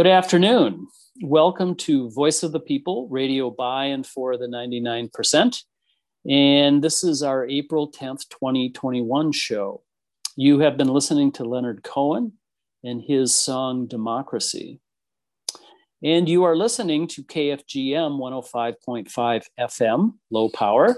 Good afternoon. Welcome to Voice of the People, radio by and for the 99%. And this is our April 10th, 2021 show. You have been listening to Leonard Cohen and his song Democracy. And you are listening to KFGM 105.5 FM, low power,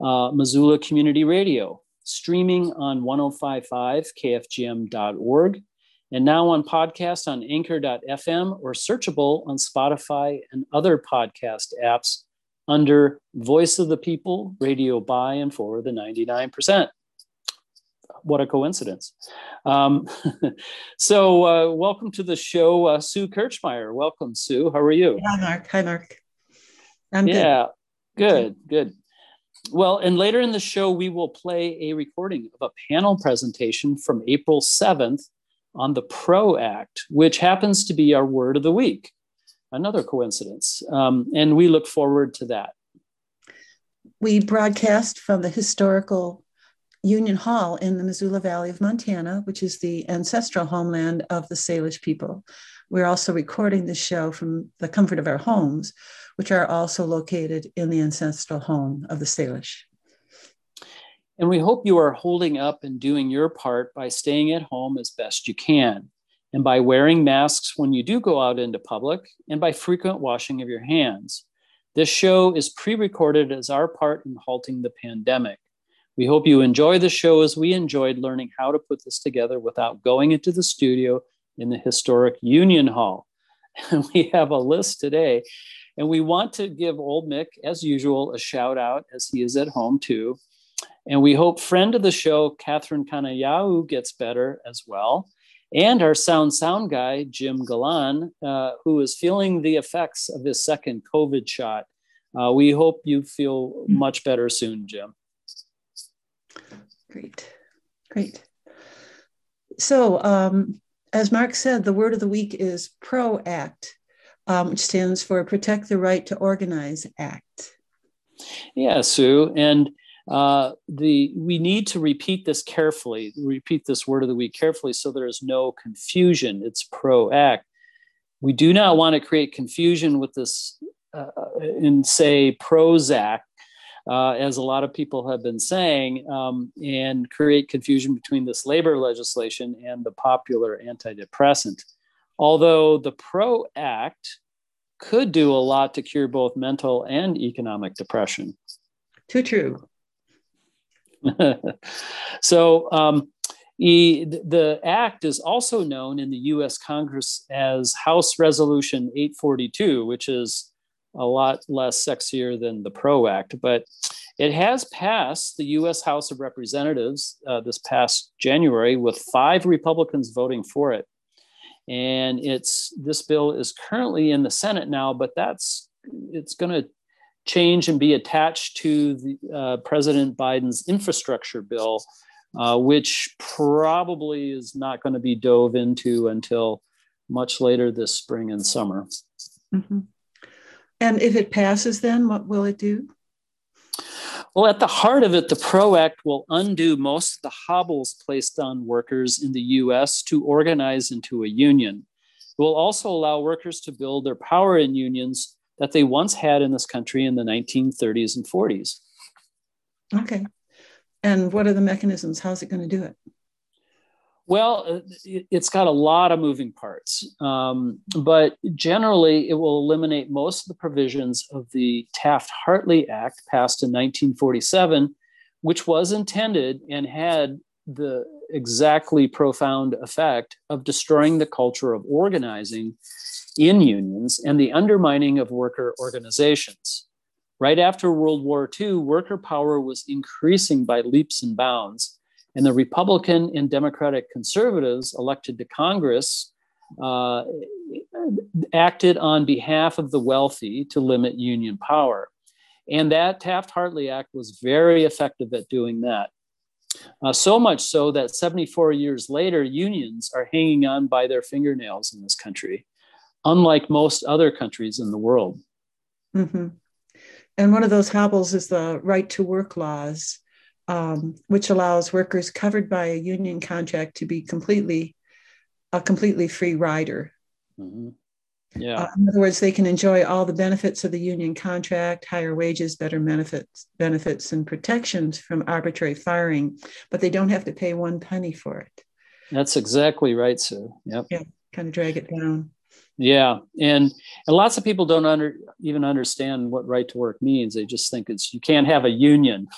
uh, Missoula Community Radio, streaming on 1055kfgm.org and now on podcast on anchor.fm or searchable on Spotify and other podcast apps under Voice of the People, radio by and for the 99%. What a coincidence. Um, so, uh, welcome to the show, uh, Sue Kirchmeyer. Welcome, Sue. How are you? Hi, Mark. Hi, Mark. I'm yeah, good, good. Well, and later in the show, we will play a recording of a panel presentation from April 7th on the PRO Act, which happens to be our word of the week. Another coincidence. Um, and we look forward to that. We broadcast from the historical Union Hall in the Missoula Valley of Montana, which is the ancestral homeland of the Salish people. We're also recording this show from the comfort of our homes, which are also located in the ancestral home of the Salish. And we hope you are holding up and doing your part by staying at home as best you can, and by wearing masks when you do go out into public, and by frequent washing of your hands. This show is pre recorded as our part in halting the pandemic. We hope you enjoy the show as we enjoyed learning how to put this together without going into the studio in the historic Union Hall. we have a list today. And we want to give old Mick, as usual, a shout out as he is at home too. And we hope friend of the show, Catherine Kanayau, gets better as well. And our sound sound guy, Jim Galan, uh, who is feeling the effects of his second COVID shot. Uh, we hope you feel much better soon, Jim. Great, great. So, um, as Mark said, the word of the week is PROACT, um, which stands for Protect the Right to Organize Act. Yeah, Sue. And uh, the we need to repeat this carefully, repeat this word of the week carefully so there's no confusion. It's PROACT. We do not want to create confusion with this uh, in, say, Prozac, uh, as a lot of people have been saying, um, and create confusion between this labor legislation and the popular antidepressant. Although the PRO Act could do a lot to cure both mental and economic depression. Too true. so, um, he, the act is also known in the US Congress as House Resolution 842, which is a lot less sexier than the PRO Act, but it has passed the US House of Representatives uh, this past January with five Republicans voting for it. And it's this bill is currently in the Senate now, but that's it's going to change and be attached to the, uh, President Biden's infrastructure bill, uh, which probably is not going to be dove into until much later this spring and summer. Mm-hmm. And if it passes, then what will it do? Well, at the heart of it, the PRO Act will undo most of the hobbles placed on workers in the US to organize into a union. It will also allow workers to build their power in unions that they once had in this country in the 1930s and 40s. Okay. And what are the mechanisms? How's it going to do it? Well, uh, it's got a lot of moving parts, um, but generally it will eliminate most of the provisions of the Taft Hartley Act passed in 1947, which was intended and had the exactly profound effect of destroying the culture of organizing in unions and the undermining of worker organizations. Right after World War II, worker power was increasing by leaps and bounds and the Republican and Democratic conservatives elected to Congress uh, acted on behalf of the wealthy to limit union power. And that Taft Hartley Act was very effective at doing that. Uh, so much so that 74 years later, unions are hanging on by their fingernails in this country, unlike most other countries in the world. Mm-hmm. And one of those hobbles is the right to work laws um, which allows workers covered by a union contract to be completely a completely free rider. Mm-hmm. Yeah. Uh, in other words, they can enjoy all the benefits of the union contract, higher wages, better benefits, benefits and protections from arbitrary firing, but they don't have to pay one penny for it. That's exactly right, Sue. Yep. Yeah, kind of drag it down. Yeah, and and lots of people don't under, even understand what right to work means. They just think it's you can't have a union,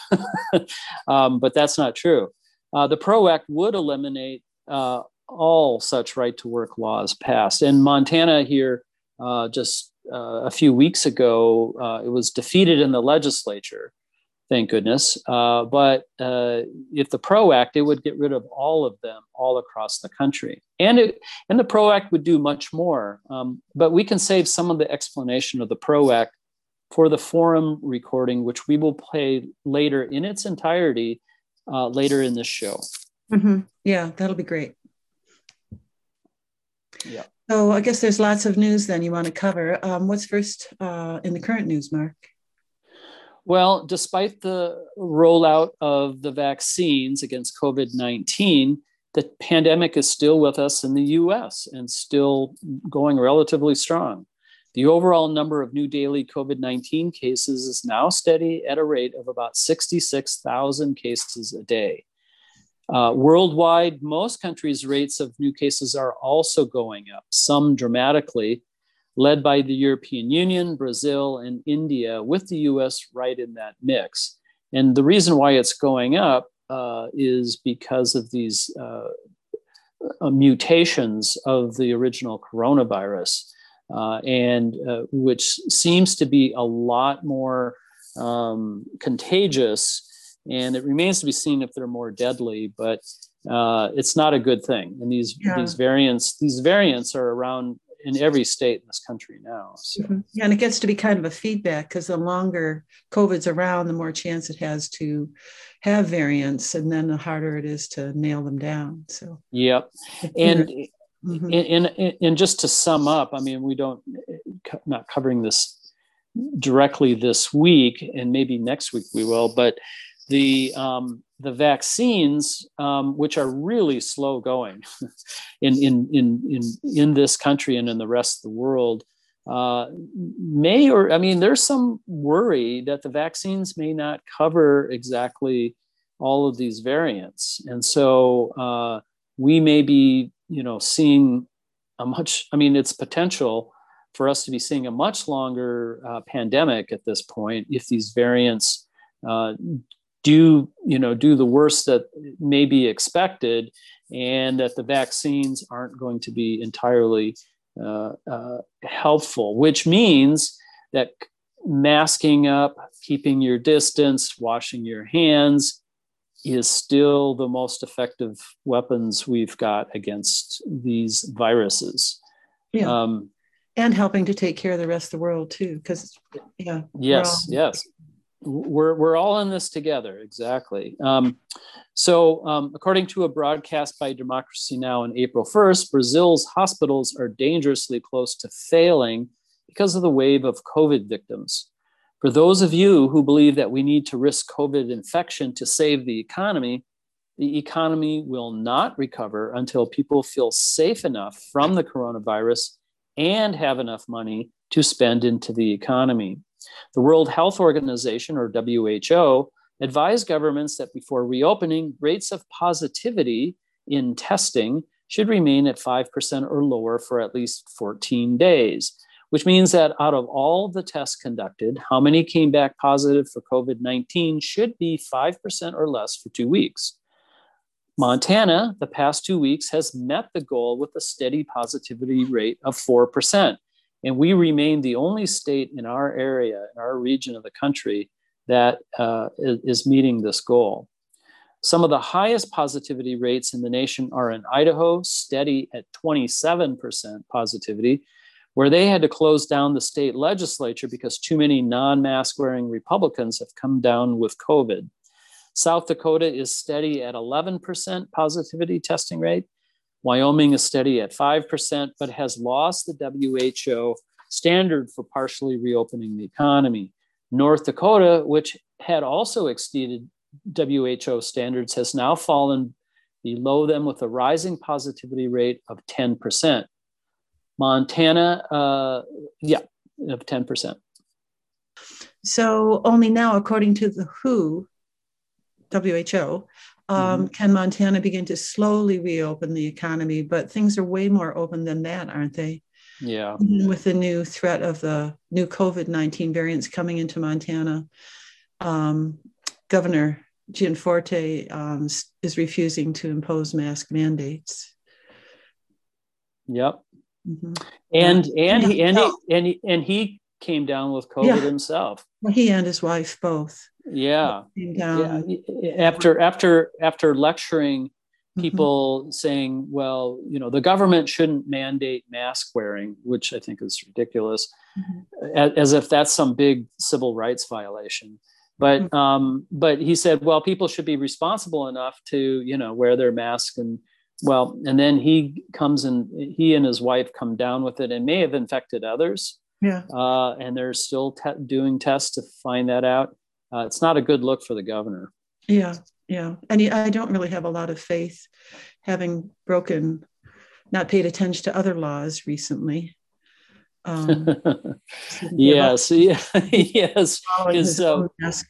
um, but that's not true. Uh, the PRO Act would eliminate uh, all such right to work laws passed. In Montana, here uh, just uh, a few weeks ago, uh, it was defeated in the legislature thank goodness. Uh, but uh, if the PRO Act, it would get rid of all of them all across the country. And, it, and the PRO Act would do much more. Um, but we can save some of the explanation of the PRO Act for the forum recording, which we will play later in its entirety uh, later in this show. Mm-hmm. Yeah, that'll be great. Yeah. So I guess there's lots of news then you want to cover. Um, what's first uh, in the current news, Mark? Well, despite the rollout of the vaccines against COVID 19, the pandemic is still with us in the US and still going relatively strong. The overall number of new daily COVID 19 cases is now steady at a rate of about 66,000 cases a day. Uh, worldwide, most countries' rates of new cases are also going up, some dramatically, led by the European Union, Brazil, and India, with the US right in that mix. And the reason why it's going up uh, is because of these uh, uh, mutations of the original coronavirus uh, and uh, which seems to be a lot more um, contagious. And it remains to be seen if they're more deadly, but uh, it's not a good thing. And these yeah. these variants these variants are around in every state in this country now. So. Mm-hmm. Yeah, and it gets to be kind of a feedback because the longer COVID's around, the more chance it has to have variants, and then the harder it is to nail them down. So. Yep, and. Mm-hmm. And, and, and just to sum up, I mean, we don't, not covering this directly this week, and maybe next week we will, but the um, the vaccines, um, which are really slow going in, in, in, in, in this country and in the rest of the world, uh, may or I mean, there's some worry that the vaccines may not cover exactly all of these variants, and so uh, we may be, you know, seeing a much. I mean, it's potential for us to be seeing a much longer uh, pandemic at this point if these variants uh, do you know do the worst that may be expected and that the vaccines aren't going to be entirely uh, uh, helpful which means that masking up keeping your distance washing your hands is still the most effective weapons we've got against these viruses yeah. Um, and helping to take care of the rest of the world too because yeah yes all- yes we're, we're all in this together exactly. Um, so um, according to a broadcast by democracy now! on april 1st brazil's hospitals are dangerously close to failing because of the wave of covid victims. For those of you who believe that we need to risk covid infection to save the economy the economy will not recover until people feel safe enough from the coronavirus and have enough money to spend into the economy the World Health Organization, or WHO, advised governments that before reopening, rates of positivity in testing should remain at 5% or lower for at least 14 days, which means that out of all the tests conducted, how many came back positive for COVID 19 should be 5% or less for two weeks. Montana, the past two weeks, has met the goal with a steady positivity rate of 4%. And we remain the only state in our area, in our region of the country, that uh, is meeting this goal. Some of the highest positivity rates in the nation are in Idaho, steady at 27% positivity, where they had to close down the state legislature because too many non mask wearing Republicans have come down with COVID. South Dakota is steady at 11% positivity testing rate. Wyoming is steady at 5%, but has lost the WHO standard for partially reopening the economy. North Dakota, which had also exceeded WHO standards, has now fallen below them with a rising positivity rate of 10%. Montana, uh, yeah, of 10%. So only now, according to the WHO, WHO, um, mm-hmm. can Montana begin to slowly reopen the economy? But things are way more open than that, aren't they? Yeah. Even with the new threat of the new COVID 19 variants coming into Montana, um, Governor Gianforte um, is refusing to impose mask mandates. Yep. Mm-hmm. And and he and he, and he and he came down with COVID yeah. himself. Well, he and his wife both. Yeah. yeah. After after after lecturing mm-hmm. people mm-hmm. saying, well, you know, the government shouldn't mandate mask wearing, which I think is ridiculous, mm-hmm. as, as, if that's some big civil rights violation. But mm-hmm. um, but he said, well, people should be responsible enough to you know wear their mask and well, and then he comes and he and his wife come down with it and may have infected others. Yeah. Uh, and they're still te- doing tests to find that out. Uh, it's not a good look for the governor. Yeah, yeah. And I don't really have a lot of faith, having broken, not paid attention to other laws recently. Um, yes, yeah, yes. His, uh, desk,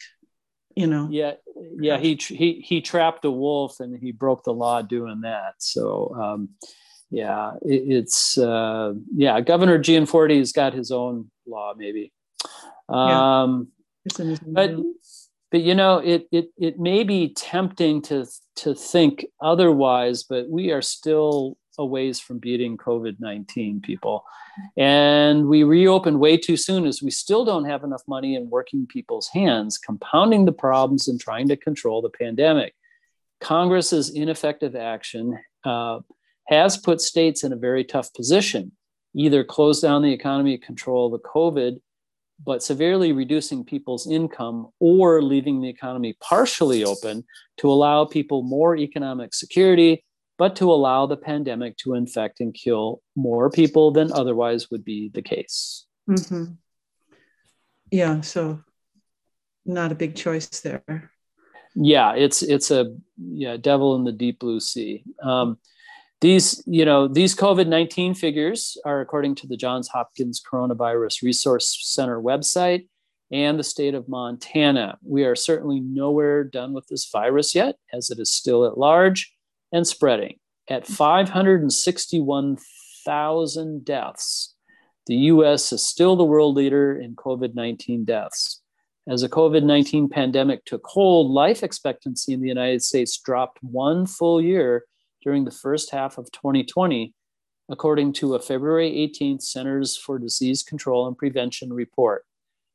you know. Yeah, yeah. He he he trapped a wolf and he broke the law doing that. So. Um, yeah, it, it's uh, yeah. Governor Gianforte's got his own law, maybe. Um, yeah. But but you know, it it it may be tempting to to think otherwise, but we are still a ways from beating COVID 19, people. And we reopened way too soon as we still don't have enough money in working people's hands, compounding the problems and trying to control the pandemic. Congress's ineffective action uh, has put states in a very tough position either close down the economy, control the COVID, but severely reducing people's income or leaving the economy partially open to allow people more economic security, but to allow the pandemic to infect and kill more people than otherwise would be the case. Mm-hmm. Yeah, so not a big choice there. Yeah, it's it's a yeah devil in the deep blue sea. Um, these, you know, these COVID-19 figures are according to the Johns Hopkins Coronavirus Resource Center website and the state of Montana. We are certainly nowhere done with this virus yet, as it is still at large and spreading. At 561,000 deaths, the US is still the world leader in COVID 19 deaths. As the COVID 19 pandemic took hold, life expectancy in the United States dropped one full year during the first half of 2020, according to a February 18th Centers for Disease Control and Prevention report,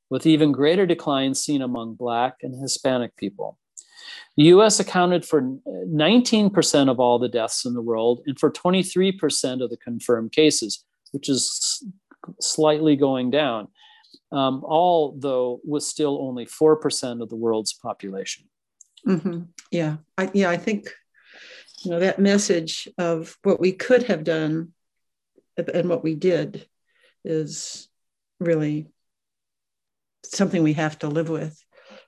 with even greater declines seen among Black and Hispanic people. The US accounted for 19% of all the deaths in the world and for 23% of the confirmed cases, which is slightly going down, um, all though was still only 4% of the world's population. Mm-hmm. Yeah, I, yeah, I think you know that message of what we could have done and what we did is really something we have to live with.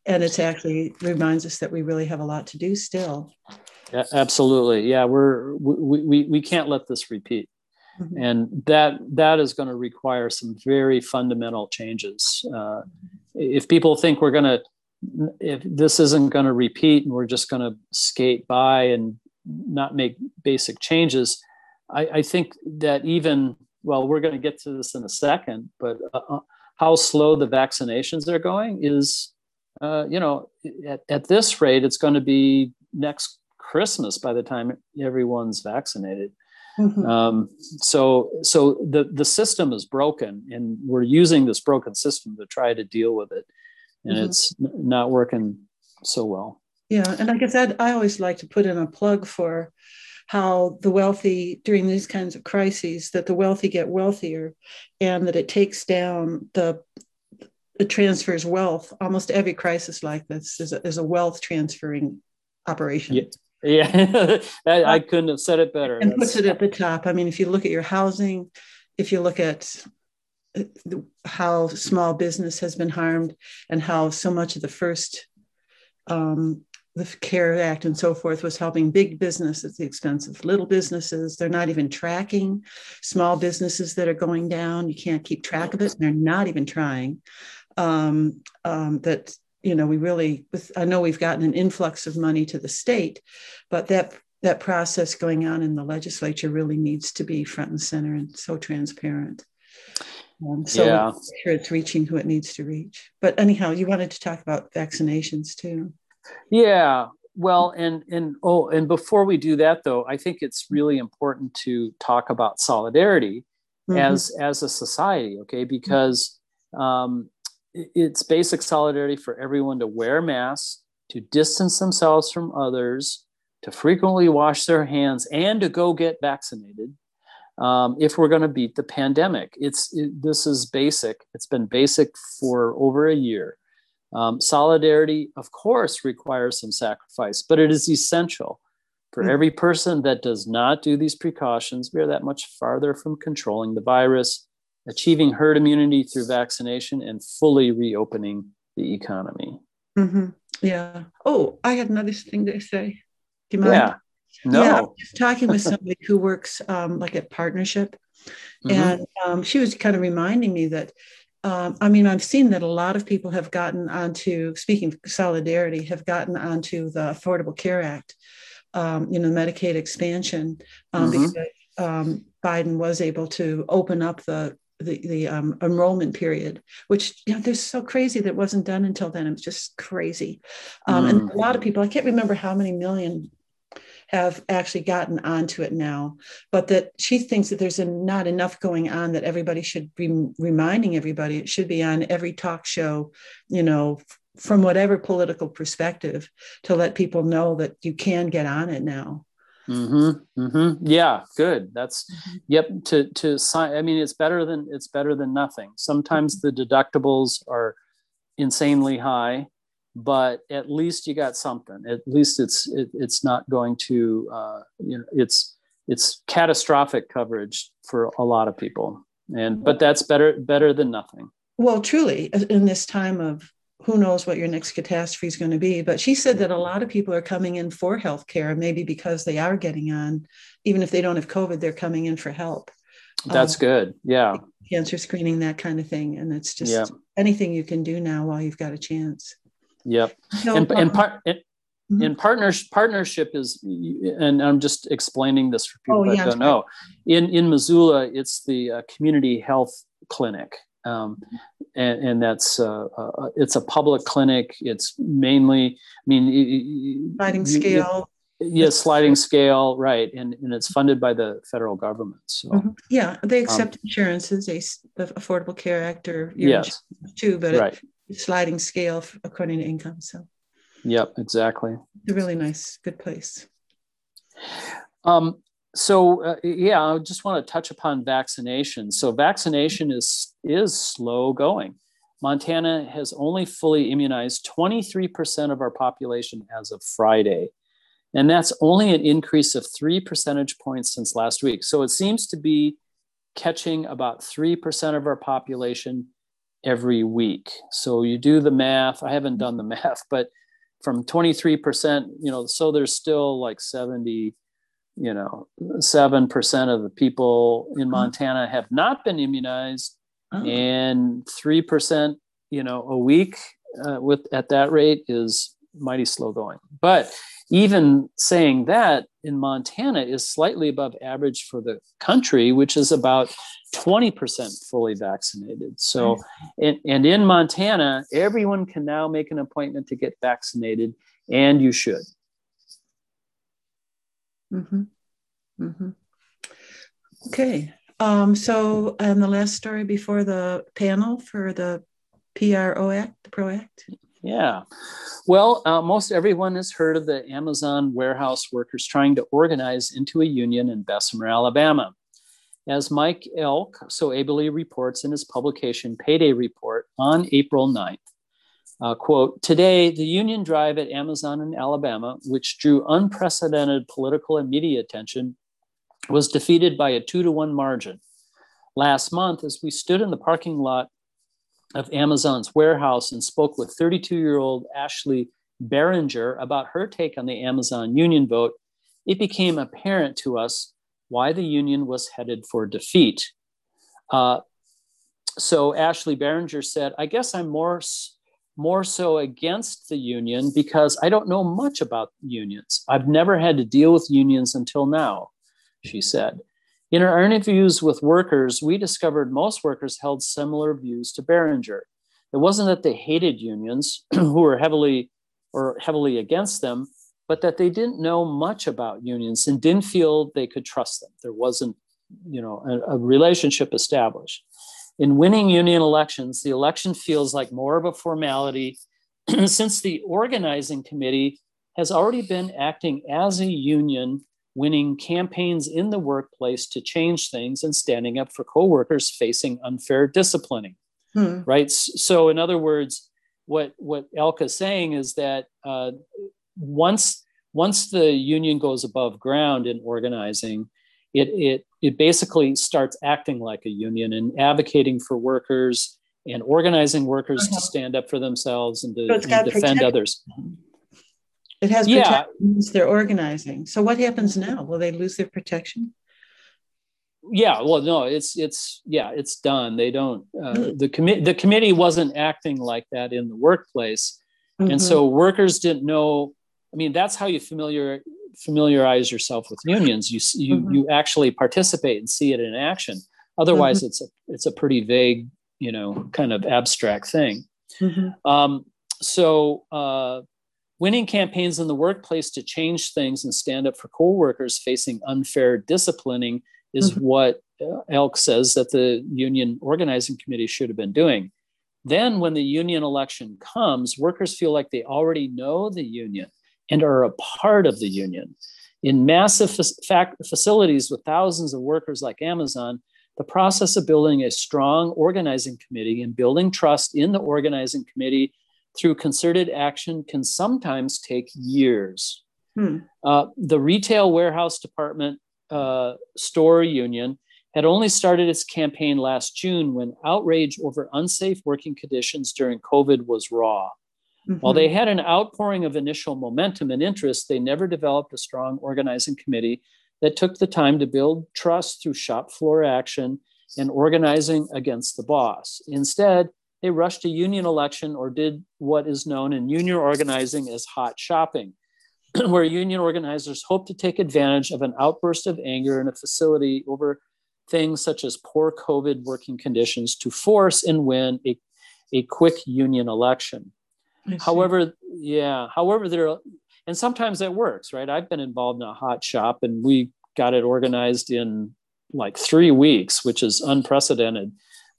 And it actually reminds us that we really have a lot to do still. Yeah, absolutely. Yeah we're we, we, we can't let this repeat. Mm-hmm. and that that is going to require some very fundamental changes. Uh, if people think we're going to if this isn't going to repeat and we're just going to skate by and not make basic changes, I, I think that even well, we're going to get to this in a second, but uh, uh, how slow the vaccinations are going is, uh, you know, at, at this rate, it's going to be next Christmas by the time everyone's vaccinated. Mm-hmm. Um, so, so the the system is broken, and we're using this broken system to try to deal with it, and mm-hmm. it's not working so well. Yeah, and like I said, I always like to put in a plug for how the wealthy during these kinds of crises that the wealthy get wealthier and that it takes down the it transfers wealth almost every crisis like this is a, is a wealth transferring operation yeah. Yeah, I, I, couldn't have said it better. And That's... puts it at the top. I mean, if you look at your housing, if you look at uh, how small business has been harmed and how so much of the first um, the CARE Act and so forth was helping big business at the expense of little businesses. They're not even tracking small businesses that are going down. You can't keep track of it. They're not even trying. Um, um, that you know, we really. With, I know we've gotten an influx of money to the state, but that that process going on in the legislature really needs to be front and center and so transparent. Um, so yeah. sure it's reaching who it needs to reach. But anyhow, you wanted to talk about vaccinations too. Yeah. Well, and and oh, and before we do that, though, I think it's really important to talk about solidarity mm-hmm. as as a society, okay? Because um, it's basic solidarity for everyone to wear masks, to distance themselves from others, to frequently wash their hands, and to go get vaccinated. Um, if we're going to beat the pandemic, it's it, this is basic. It's been basic for over a year. Um, solidarity, of course, requires some sacrifice, but it is essential. For mm-hmm. every person that does not do these precautions, we are that much farther from controlling the virus, achieving herd immunity through vaccination, and fully reopening the economy. Mm-hmm. Yeah. Oh, I had another thing to say. Do you mind? Yeah. No. Yeah, I was talking with somebody who works um, like at partnership, mm-hmm. and um, she was kind of reminding me that um, I mean, I've seen that a lot of people have gotten onto, speaking solidarity, have gotten onto the Affordable Care Act, um, you know, Medicaid expansion, um, mm-hmm. because um, Biden was able to open up the the, the um, enrollment period, which you know, they're so crazy that wasn't done until then. It's just crazy. Um, mm. And a lot of people, I can't remember how many million have actually gotten onto it now, but that she thinks that there's a, not enough going on that everybody should be reminding everybody. It should be on every talk show, you know, from whatever political perspective to let people know that you can get on it now. Mm-hmm, mm-hmm. Yeah, good. That's mm-hmm. yep. To to sign. I mean, it's better than it's better than nothing. Sometimes the deductibles are insanely high, but at least you got something. At least it's it, it's not going to uh, you know it's it's catastrophic coverage for a lot of people, and but that's better better than nothing. Well, truly, in this time of who knows what your next catastrophe is going to be. But she said that a lot of people are coming in for healthcare, maybe because they are getting on, even if they don't have COVID, they're coming in for help. That's um, good. Yeah. Cancer screening, that kind of thing. And it's just yeah. anything you can do now while you've got a chance. Yep. And, and, part, and, mm-hmm. and partners, partnership is, and I'm just explaining this for people oh, that yeah, don't know. In, in Missoula, it's the uh, community health clinic um, and, and, that's uh, uh, it's a public clinic. It's mainly, I mean, sliding scale. Yes, yeah, sliding scale, right, and and it's funded by the federal government. So mm-hmm. yeah, they um, accept um, insurances, they, the Affordable Care Act, or yes, too, but right. it's sliding scale according to income. So yep, exactly. It's a really nice, good place. Um, so uh, yeah, I just want to touch upon vaccination. So vaccination is is slow going. Montana has only fully immunized 23% of our population as of Friday. And that's only an increase of three percentage points since last week. So it seems to be catching about 3% of our population every week. So you do the math. I haven't done the math, but from 23%, you know, so there's still like 70, you know, 7% of the people in. Montana have not been immunized oh. and 3%, you know, a week uh, with at that rate is mighty slow going. But even saying that in Montana is slightly above average for the country, which is about 20% fully vaccinated. So, and, and in Montana, everyone can now make an appointment to get vaccinated, and you should. Mm-hmm. Mm-hmm. Okay. Um, so, and the last story before the panel for the PRO Act, the PRO Act. Yeah. Well, uh, most everyone has heard of the Amazon warehouse workers trying to organize into a union in Bessemer, Alabama. As Mike Elk so ably reports in his publication Payday Report on April 9th, uh, quote, today, the union drive at Amazon in Alabama, which drew unprecedented political and media attention, was defeated by a two to one margin. Last month, as we stood in the parking lot of Amazon's warehouse and spoke with 32 year old Ashley Behringer about her take on the Amazon union vote, it became apparent to us why the union was headed for defeat. Uh, so Ashley Behringer said, I guess I'm more more so against the union because I don't know much about unions. I've never had to deal with unions until now, she said. In our interviews with workers, we discovered most workers held similar views to Behringer. It wasn't that they hated unions who were heavily or heavily against them, but that they didn't know much about unions and didn't feel they could trust them. There wasn't, you know, a, a relationship established. In winning union elections, the election feels like more of a formality since the organizing committee has already been acting as a union, winning campaigns in the workplace to change things and standing up for coworkers facing unfair disciplining. Hmm. Right. So, in other words, what what Elka's saying is that uh, once once the union goes above ground in organizing, it it it basically starts acting like a union and advocating for workers and organizing workers to uh-huh. stand up for themselves and to so and defend others. It has yeah. they're organizing. So what happens now? Will they lose their protection? Yeah, well, no, it's it's yeah, it's done. They don't. Uh, the committee the committee wasn't acting like that in the workplace, mm-hmm. and so workers didn't know. I mean, that's how you familiar familiarize yourself with unions. You you mm-hmm. you actually participate and see it in action. Otherwise, mm-hmm. it's a it's a pretty vague, you know, kind of abstract thing. Mm-hmm. Um, so uh, Winning campaigns in the workplace to change things and stand up for co-workers facing unfair disciplining is mm-hmm. what uh, Elk says that the union organizing committee should have been doing. Then, when the union election comes, workers feel like they already know the union and are a part of the union. In massive fa- facilities with thousands of workers like Amazon, the process of building a strong organizing committee and building trust in the organizing committee through concerted action can sometimes take years. Hmm. Uh, the retail warehouse department uh, store union had only started its campaign last June when outrage over unsafe working conditions during COVID was raw. Mm-hmm. While they had an outpouring of initial momentum and interest, they never developed a strong organizing committee that took the time to build trust through shop floor action and organizing against the boss. Instead, they rushed a union election or did what is known in union organizing as hot shopping, where union organizers hope to take advantage of an outburst of anger in a facility over things such as poor COVID working conditions to force and win a, a quick union election. However, yeah, however, there and sometimes that works, right? I've been involved in a hot shop and we got it organized in like three weeks, which is unprecedented.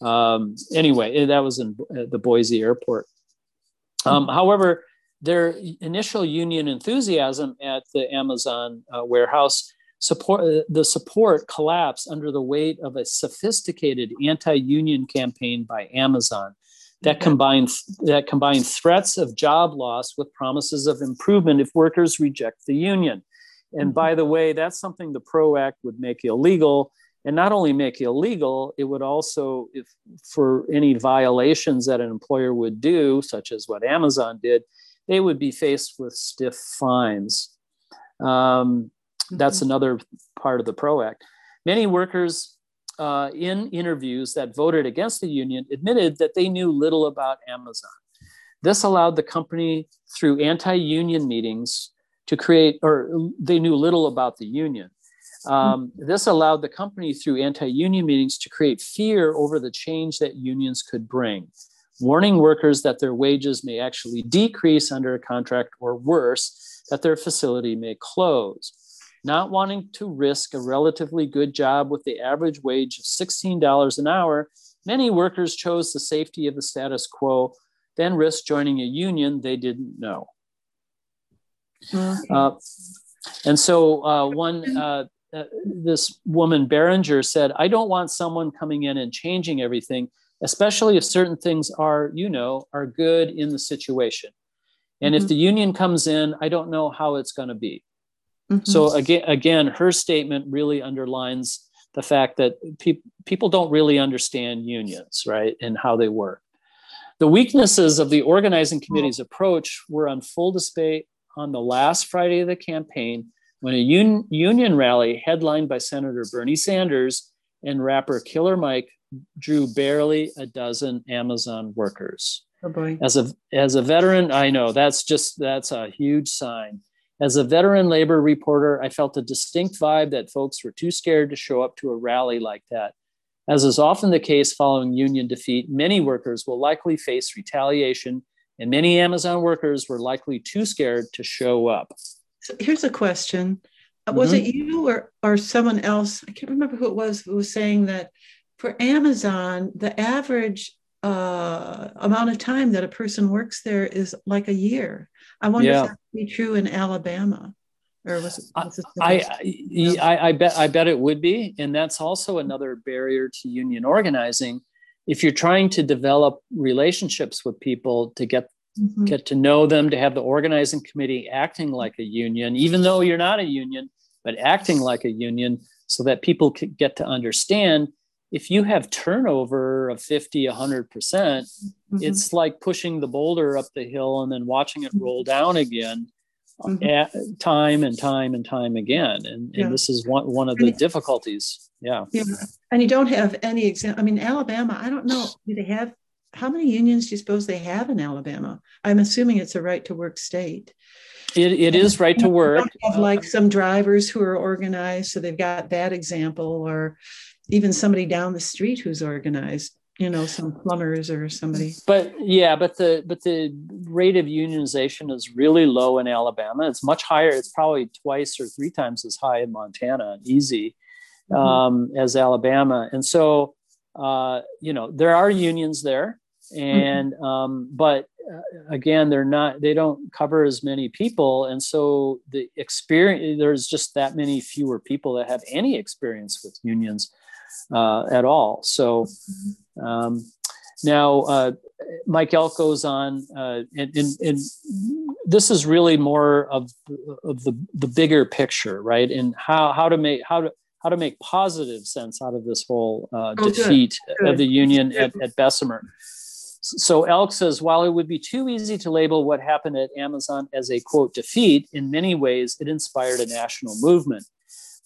Um, anyway, eh, that was in the Boise airport. Um, mm-hmm. However, their initial union enthusiasm at the Amazon uh, warehouse support uh, the support collapsed under the weight of a sophisticated anti-union campaign by Amazon that combined that combined threats of job loss with promises of improvement if workers reject the union. And mm-hmm. by the way, that's something the PRO Act would make illegal. And not only make illegal, it would also, if for any violations that an employer would do, such as what Amazon did, they would be faced with stiff fines. Um, that's mm-hmm. another part of the PRO Act. Many workers uh, in interviews that voted against the union admitted that they knew little about Amazon. This allowed the company, through anti union meetings, to create, or they knew little about the union. Um, this allowed the company, through anti union meetings, to create fear over the change that unions could bring, warning workers that their wages may actually decrease under a contract or worse, that their facility may close not wanting to risk a relatively good job with the average wage of $16 an hour, many workers chose the safety of the status quo, then risked joining a union they didn't know. Mm-hmm. Uh, and so uh, one, uh, uh, this woman Behringer said, I don't want someone coming in and changing everything, especially if certain things are, you know, are good in the situation. And mm-hmm. if the union comes in, I don't know how it's going to be. Mm-hmm. So again, again, her statement really underlines the fact that pe- people don't really understand unions, right, and how they work. The weaknesses of the organizing committee's approach were on full display on the last Friday of the campaign when a un- union rally headlined by Senator Bernie Sanders and rapper Killer Mike drew barely a dozen Amazon workers. Oh. As a as a veteran, I know that's just that's a huge sign. As a veteran labor reporter, I felt a distinct vibe that folks were too scared to show up to a rally like that. As is often the case following union defeat, many workers will likely face retaliation, and many Amazon workers were likely too scared to show up. So here's a question mm-hmm. Was it you or, or someone else? I can't remember who it was who was saying that for Amazon, the average uh, amount of time that a person works there is like a year. I wonder yeah. if that would be true in Alabama. Or was it, was it I, I, I, bet I bet it would be, and that's also another barrier to union organizing. If you're trying to develop relationships with people to get mm-hmm. get to know them, to have the organizing committee acting like a union, even though you're not a union, but acting like a union, so that people could get to understand if you have turnover of 50 100% mm-hmm. it's like pushing the boulder up the hill and then watching it roll down again mm-hmm. at, time and time and time again and, yeah. and this is one, one of the difficulties yeah. yeah and you don't have any example i mean alabama i don't know do they have how many unions do you suppose they have in alabama? I'm assuming it's a right to work state. It, it is right to work. Have like some drivers who are organized, so they've got that example, or even somebody down the street who's organized you know some plumbers or somebody. But yeah but the but the rate of unionization is really low in alabama. It's much higher. It's probably twice or three times as high in montana easy mm-hmm. um, as alabama. And so uh, you know there are unions there and mm-hmm. um, but uh, again they're not they don't cover as many people and so the experience there's just that many fewer people that have any experience with unions uh, at all. So um, now uh, Mike Elk goes on, uh, and, and, and, this is really more of, of the, the bigger picture, right? And how, how to make how to how to make positive sense out of this whole uh, oh, defeat good. Good. of the Union at, at Bessemer. So Elk says, while it would be too easy to label what happened at Amazon as a quote defeat, in many ways it inspired a national movement.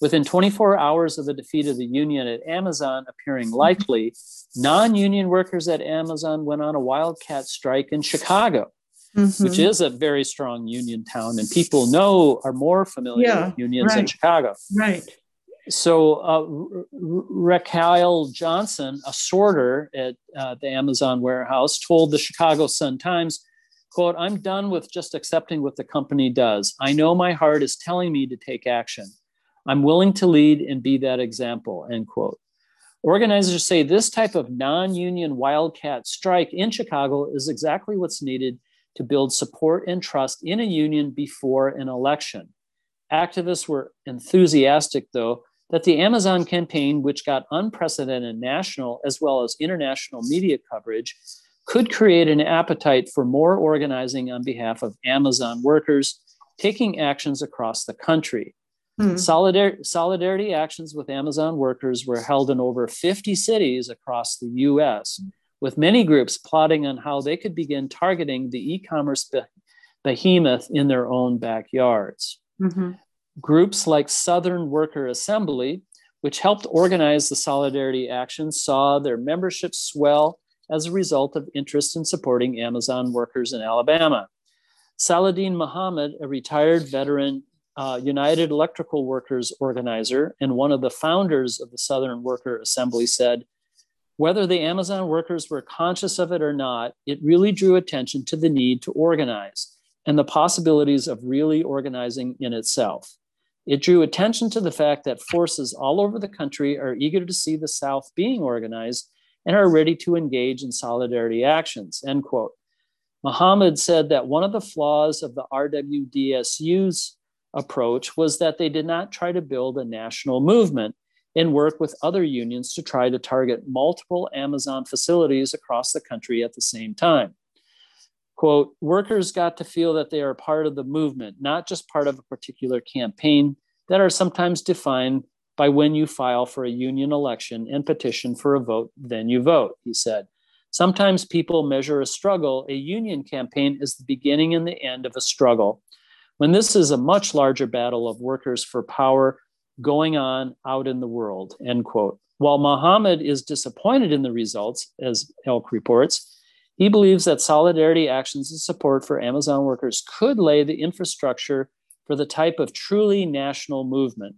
Within 24 hours of the defeat of the Union at Amazon appearing likely, non union workers at Amazon went on a wildcat strike in Chicago, mm-hmm. which is a very strong union town, and people know are more familiar yeah, with unions right. in Chicago. Right. So, uh, Raquel Johnson, a sorter at uh, the Amazon warehouse, told the Chicago Sun Times, quote, I'm done with just accepting what the company does. I know my heart is telling me to take action. I'm willing to lead and be that example, end quote. Organizers say this type of non union wildcat strike in Chicago is exactly what's needed to build support and trust in a union before an election. Activists were enthusiastic, though, that the Amazon campaign, which got unprecedented national as well as international media coverage, could create an appetite for more organizing on behalf of Amazon workers taking actions across the country. Hmm. Solidar- solidarity actions with Amazon workers were held in over 50 cities across the US, with many groups plotting on how they could begin targeting the e commerce be- behemoth in their own backyards. Mm-hmm. Groups like Southern Worker Assembly, which helped organize the solidarity Action, saw their membership swell as a result of interest in supporting Amazon workers in Alabama. Saladin Muhammad, a retired veteran uh, United Electrical Workers organizer and one of the founders of the Southern Worker Assembly, said, whether the Amazon workers were conscious of it or not, it really drew attention to the need to organize and the possibilities of really organizing in itself. It drew attention to the fact that forces all over the country are eager to see the South being organized and are ready to engage in solidarity actions, end quote. Muhammad said that one of the flaws of the RWDSU's approach was that they did not try to build a national movement and work with other unions to try to target multiple Amazon facilities across the country at the same time. Quote, workers got to feel that they are part of the movement, not just part of a particular campaign that are sometimes defined by when you file for a union election and petition for a vote, then you vote, he said. Sometimes people measure a struggle. A union campaign is the beginning and the end of a struggle when this is a much larger battle of workers for power going on out in the world, end quote. While Muhammad is disappointed in the results, as Elk reports, he believes that solidarity actions and support for Amazon workers could lay the infrastructure for the type of truly national movement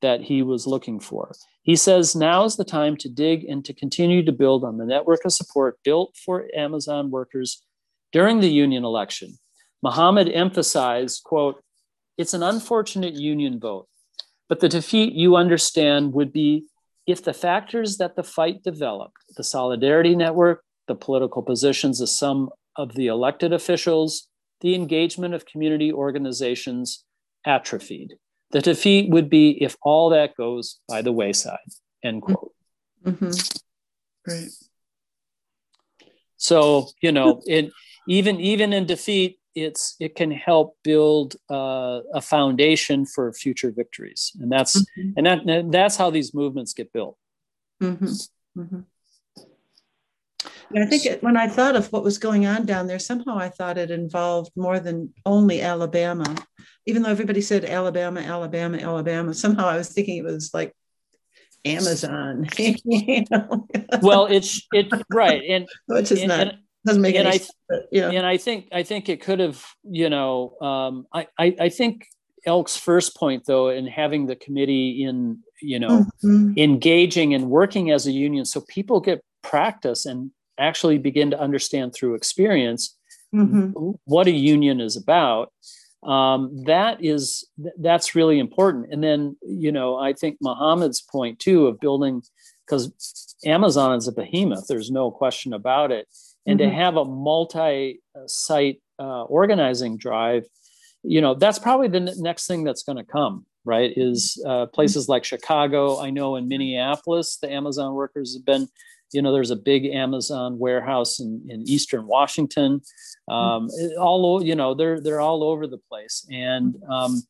that he was looking for. He says now is the time to dig and to continue to build on the network of support built for Amazon workers during the union election Muhammad emphasized, quote, it's an unfortunate union vote, but the defeat you understand would be if the factors that the fight developed, the solidarity network, the political positions of some of the elected officials, the engagement of community organizations atrophied. The defeat would be if all that goes by the wayside, end quote. Mm-hmm. Great. So, you know, in, even, even in defeat, it's it can help build uh, a foundation for future victories and that's mm-hmm. and that and that's how these movements get built mm-hmm. Mm-hmm. I think it, when I thought of what was going on down there, somehow I thought it involved more than only Alabama. Even though everybody said Alabama, Alabama, Alabama, somehow I was thinking it was like Amazon. you know? well, it's it right, and which is and, not. And, doesn't make any I, sense. yeah. And I think I think it could have, you know, um, I, I, I think Elk's first point though, in having the committee in, you know, mm-hmm. engaging and working as a union, so people get practice and actually begin to understand through experience Mhm. what a union is about um, that is that's really important and then you know i think muhammad's point too of building because amazon is a behemoth there's no question about it and Mhm. to have a multi-site uh, organizing drive you know that's probably the next thing that's going to come right is uh, places like chicago i know in minneapolis the amazon workers have been you know there's a big amazon warehouse in, in eastern washington um, all you know they're they're all over the place and um,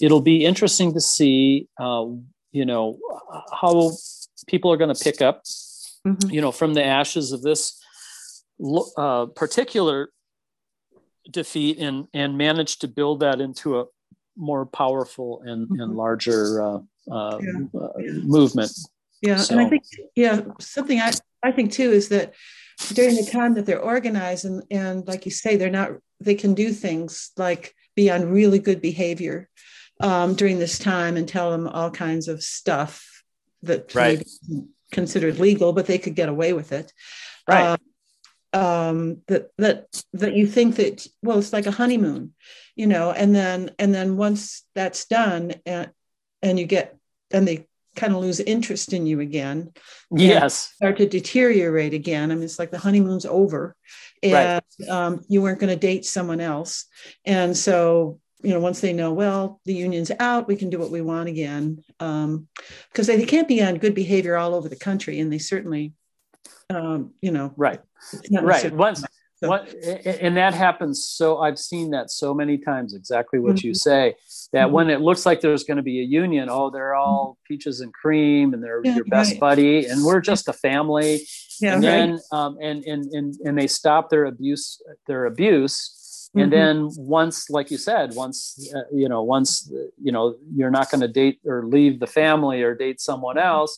it'll be interesting to see uh, you know how people are going to pick up Mhm. you know from the ashes of this uh, particular defeat and and manage to build that into a more powerful and, and Mhm. larger uh, uh, Yeah. uh, Yeah. Yeah, and I think yeah, something I, I think too is that during the time that they're organized and and like you say, they're not they can do things like be on really good behavior um, during this time and tell them all kinds of stuff that Right. considered legal, but they could get away with it. Right. Um, um, that that that you think that well, it's like a honeymoon, you know, and then and then once that's done and and you get and they kind of lose interest in you again yes start to deteriorate again. I mean, it's like the honeymoon's over, and Right. um, you weren't going to date someone else. And so, you know, once they know, well, the union's out, we can do what we want again, because they, they can't be on good behavior all over the country, and they certainly, um, you know, right right once what and that happens so i've seen that so many times exactly what you Mhm. say that Mhm. when it looks like there's going to be a union oh they're all peaches and cream and they're Yeah, your best right. buddy and we're just a family yeah, and right. then um, and, and and and they stop their abuse their abuse Mhm. and then once like you said once uh, you know once you know you're not going to date or leave the family or date someone else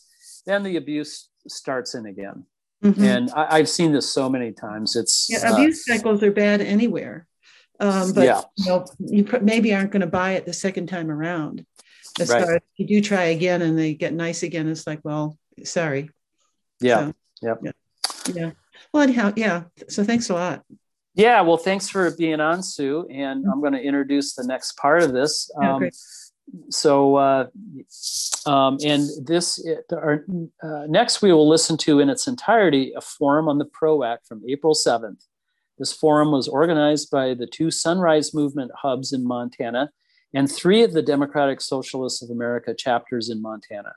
then the abuse starts in again Mhm. and I, i've seen this so many times it's Yeah, uh, abuse cycles are bad anywhere. Um, but Yeah. you know, you pr- maybe aren't going to buy it the second time around. As Right. far as you do try again and they get nice again, it's like, well, sorry. yeah So, Yep. Yeah. Yeah. Well, anyhow, yeah. So thanks a lot. Yeah, well, thanks for being on, Sue. And I'm going to introduce the next part of this. Um. So, uh, um, and this, our, uh, next we will listen to in its entirety a forum on the PRO Act from April 7th. This forum was organized by the two Sunrise Movement hubs in Montana and three of the Democratic Socialists of America chapters in Montana.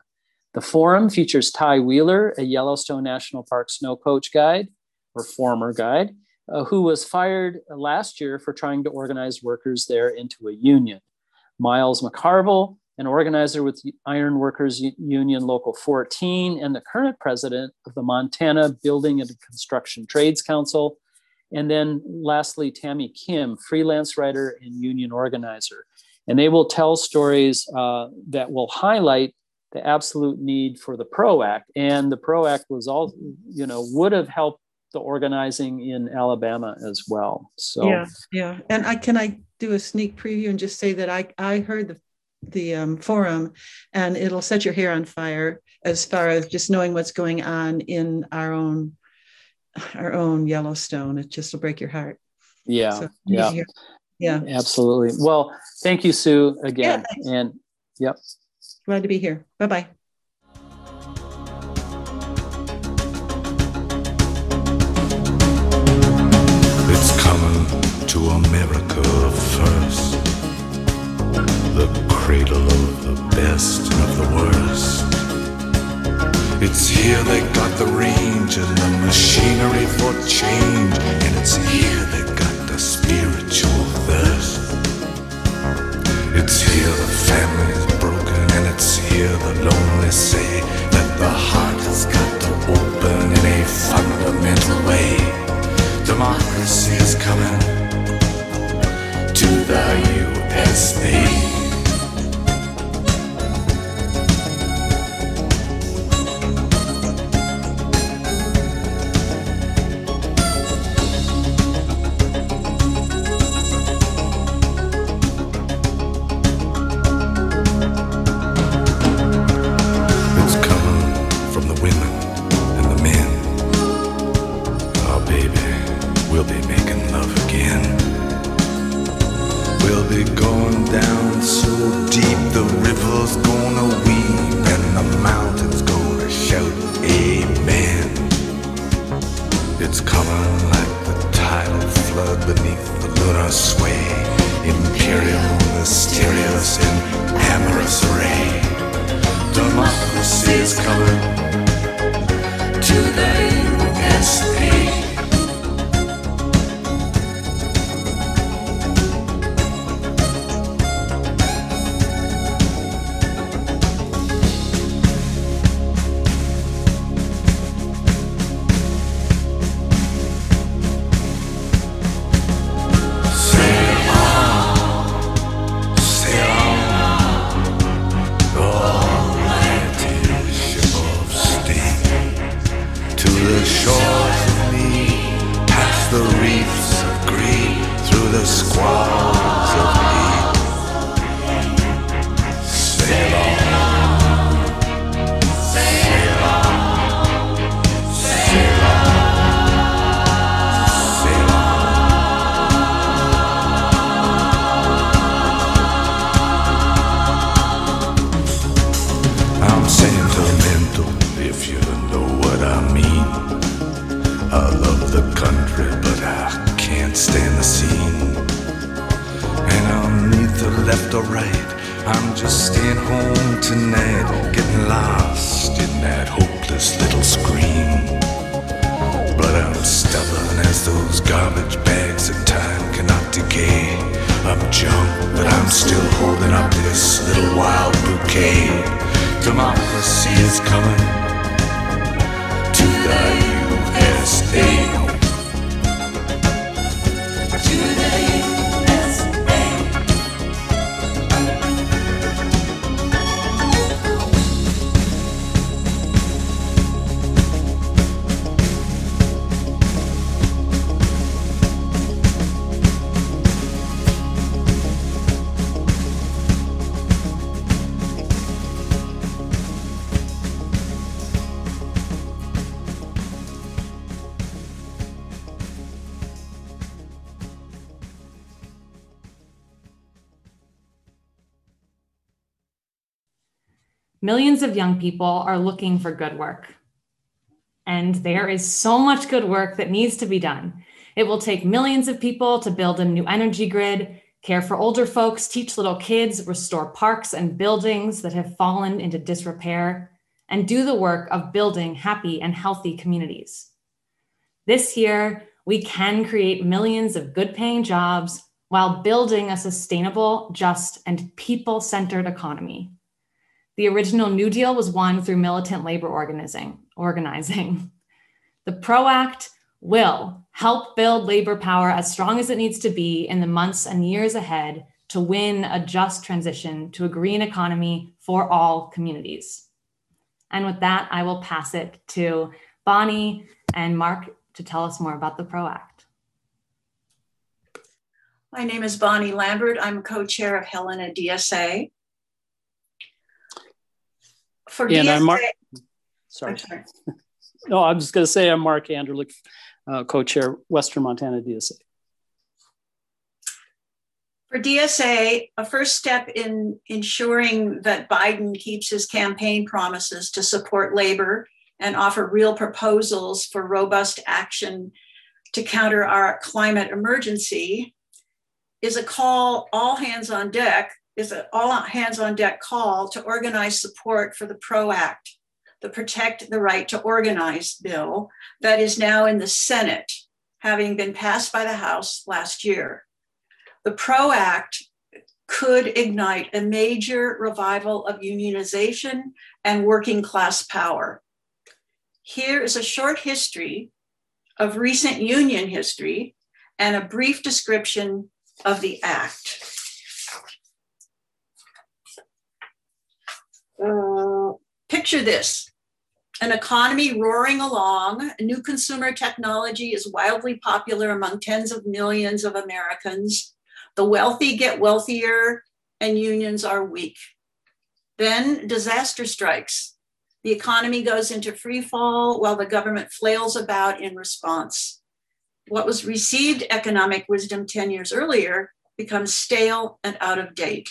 The forum features Ty Wheeler, a Yellowstone National Park snow coach guide or former guide, uh, who was fired last year for trying to organize workers there into a union. Miles McCarville, an organizer with Iron Workers Union Local 14 and the current president of the Montana Building and Construction Trades Council. And then lastly, Tammy Kim, freelance writer and union organizer. And they will tell stories uh, that will highlight the absolute need for the PRO Act. And the PRO Act was all, you know, would have helped the organizing in Alabama as well. So Yeah. Yeah. And I can I do a sneak preview and just say that I I heard the the um, forum and it'll set your hair on fire as far as just knowing what's going on in our own our own Yellowstone. It just will break your heart. yeah, So, yeah, yeah. Yeah. absolutely. Well, thank you, Sue, again. thanks. and yep. Glad to be here. Bye bye. To America first. The cradle of the best of the worst. It's here they got the range and the machinery for change. And it's here they got the spiritual thirst. It's here the family's broken, and it's here the lonely say that the heart has got to open in a fundamental way. Democracy is coming to the USA. Millions of young people are looking for good work. And there is so much good work that needs to be done. It will take millions of people to build a new energy grid, care for older folks, teach little kids, restore parks and buildings that have fallen into disrepair, and do the work of building happy and healthy communities. This year, we can create millions of good paying jobs while building a sustainable, just, and people centered economy. The original New Deal was won through militant labor organizing. organizing. The PRO Act will help build labor power as strong as it needs to be in the months and years ahead to win a just transition to a green economy for all communities. And with that, I will pass it to Bonnie and Mark to tell us more about the PRO Act. My name is Bonnie Lambert. I'm co-chair of Helena DSA. For And I'm DSA, Mark. Sorry. Sorry. No, I'm just going to say I'm Mark Anderlik, uh, co-chair Western Montana DSA. For DSA, a first step in ensuring that Biden keeps his campaign promises to support labor and offer real proposals for robust action to counter our climate emergency is a call all hands on deck is an all hands on deck call to organize support for the PRO Act, the Protect the Right to Organize bill that is now in the Senate, having been passed by the House last year. The PRO Act could ignite a major revival of unionization and working class power. Here is a short history of recent union history and a brief description of the Act. Uh, picture this an economy roaring along, new consumer technology is wildly popular among tens of millions of Americans. The wealthy get wealthier and unions are weak. Then disaster strikes. The economy goes into free fall while the government flails about in response. What was received economic wisdom 10 years earlier becomes stale and out of date.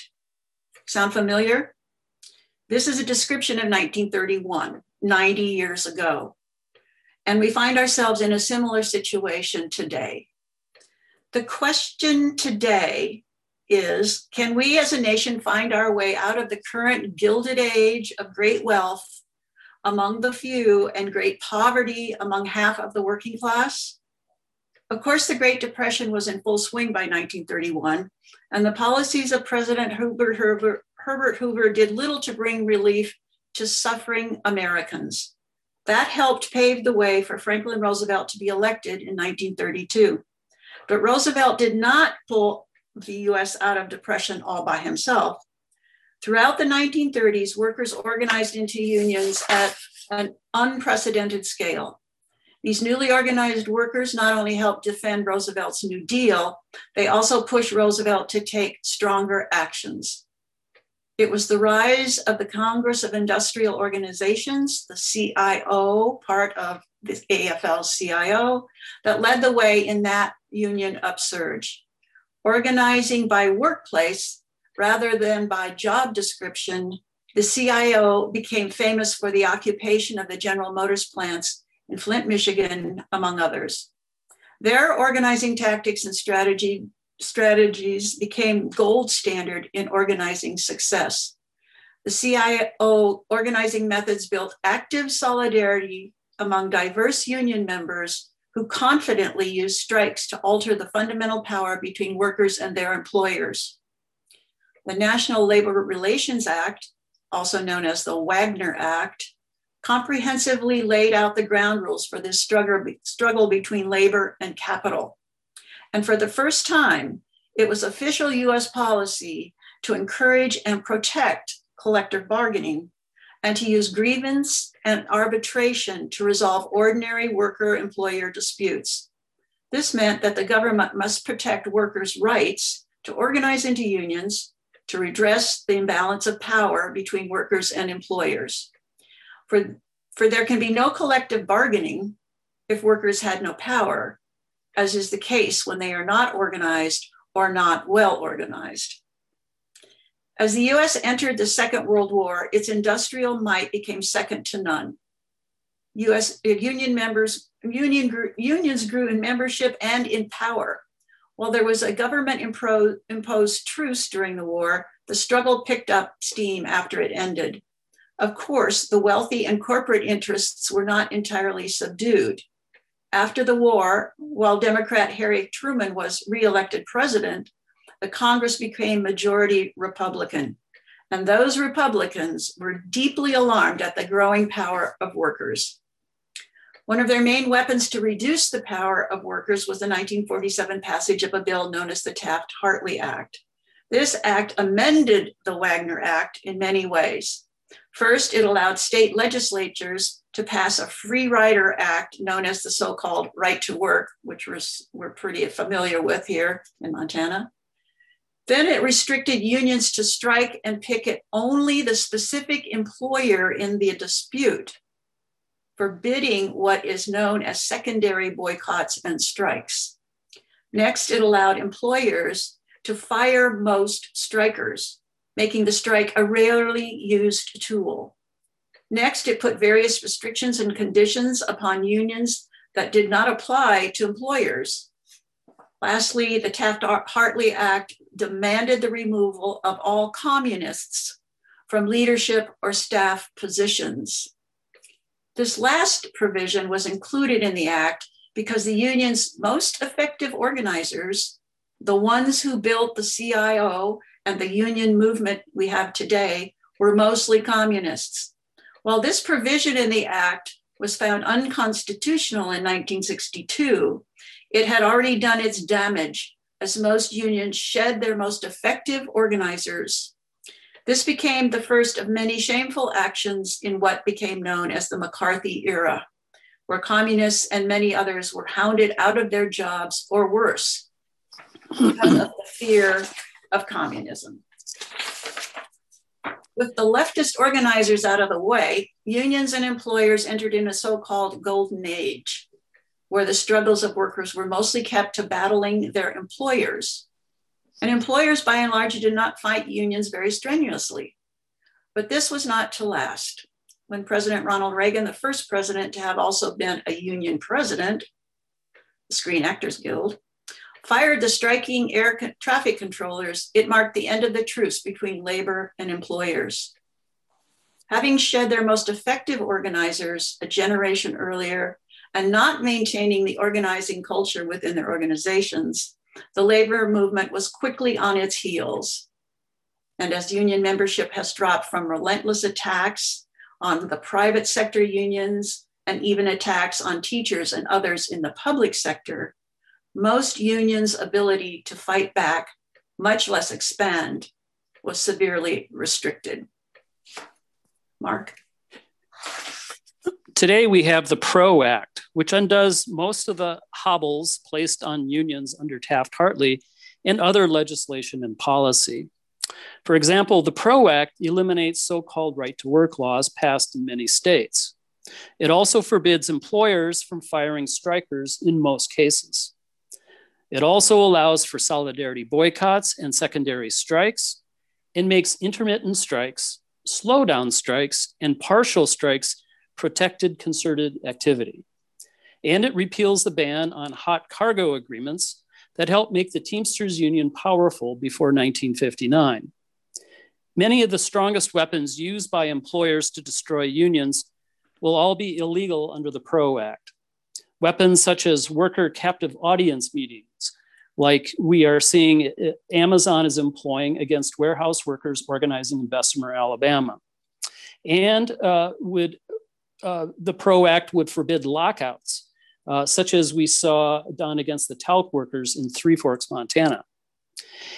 Sound familiar? This is a description of 1931, 90 years ago. And we find ourselves in a similar situation today. The question today is can we as a nation find our way out of the current gilded age of great wealth among the few and great poverty among half of the working class. Of course, the Great Depression was in full swing by 1931, and the policies of President Herbert Hoover, Herbert Hoover did little to bring relief to suffering Americans. That helped pave the way for Franklin Roosevelt to be elected in 1932. But Roosevelt did not pull the US out of depression all by himself. Throughout the 1930s, workers organized into unions at an unprecedented scale. These newly organized workers not only helped defend Roosevelt's New Deal, they also pushed Roosevelt to take stronger actions. It was the rise of the Congress of Industrial Organizations, the CIO, part of the AFL CIO, that led the way in that union upsurge. Organizing by workplace rather than by job description, the CIO became famous for the occupation of the General Motors plants in Flint, Michigan, among others. Their organizing tactics and strategy strategies became gold standard in organizing success. The CIO organizing methods built active solidarity among diverse union members who confidently used strikes to alter the fundamental power between workers and their employers. The National Labor Relations Act, also known as the Wagner Act, comprehensively laid out the ground rules for this struggle, struggle between labor and capital. And for the first time, it was official US policy to encourage and protect collective bargaining and to use grievance and arbitration to resolve ordinary worker employer disputes. This meant that the government must protect workers' rights to organize into unions to redress the imbalance of power between workers and employers. For, for there can be no collective bargaining if workers had no power, as is the case when they are not organized or not well organized. As the US entered the Second World War, its industrial might became second to none. US uh, union members, union unions grew in membership and in power. While there was a government impro, imposed truce during the war, the struggle picked up steam after it ended. Of course, the wealthy and corporate interests were not entirely subdued. After the war, while Democrat Harry Truman was reelected president, the Congress became majority Republican. And those Republicans were deeply alarmed at the growing power of workers. One of their main weapons to reduce the power of workers was the 1947 passage of a bill known as the Taft Hartley Act. This act amended the Wagner Act in many ways. First, it allowed state legislatures to pass a free rider act known as the so-called right to work, which we're, we're pretty familiar with here in Montana. Then it restricted unions to strike and picket only the specific employer in the dispute, forbidding what is known as secondary boycotts and strikes. Next, it allowed employers to fire most strikers, making the strike a rarely used tool. Next, it put various restrictions and conditions upon unions that did not apply to employers. Lastly, the Taft Hartley Act demanded the removal of all communists from leadership or staff positions. This last provision was included in the Act because the union's most effective organizers, the ones who built the CIO and the union movement we have today, were mostly communists. While this provision in the Act was found unconstitutional in 1962, it had already done its damage as most unions shed their most effective organizers. This became the first of many shameful actions in what became known as the McCarthy era, where communists and many others were hounded out of their jobs or worse because of the fear of communism. With the leftist organizers out of the way, unions and employers entered in a so called golden age, where the struggles of workers were mostly kept to battling their employers. And employers, by and large, did not fight unions very strenuously. But this was not to last. When President Ronald Reagan, the first president to have also been a union president, the Screen Actors Guild, fired the striking air traffic controllers, it marked the end of the truce between labor and employers. having shed their most effective organizers a generation earlier and not maintaining the organizing culture within their organizations, the labor movement was quickly on its heels. And as union membership has dropped from relentless attacks on the private sector unions and even attacks on teachers and others in the public sector, most unions' ability to fight back, much less expand, was severely restricted. Mark? Today we have the PRO Act, which undoes most of the hobbles placed on unions under Taft Hartley and other legislation and policy. For example, the PRO Act eliminates so called right to work laws passed in many states. It also forbids employers from firing strikers in most cases. It also allows for solidarity boycotts and secondary strikes and makes intermittent strikes slowdown strikes and partial strikes protected concerted activity. And it repeals the ban on hot cargo agreements that helped make the Teamsters Union powerful before 1959. Many of the strongest weapons used by employers to destroy unions will all be illegal under the PRO Act. Weapons such as worker captive audience meetings, like we are seeing uh, Amazon is employing against warehouse workers organizing in Bessemer, Alabama. And uh, would uh, the PRO Act would forbid lockouts, uh, such as we saw done against the talc workers in Three Forks, Montana.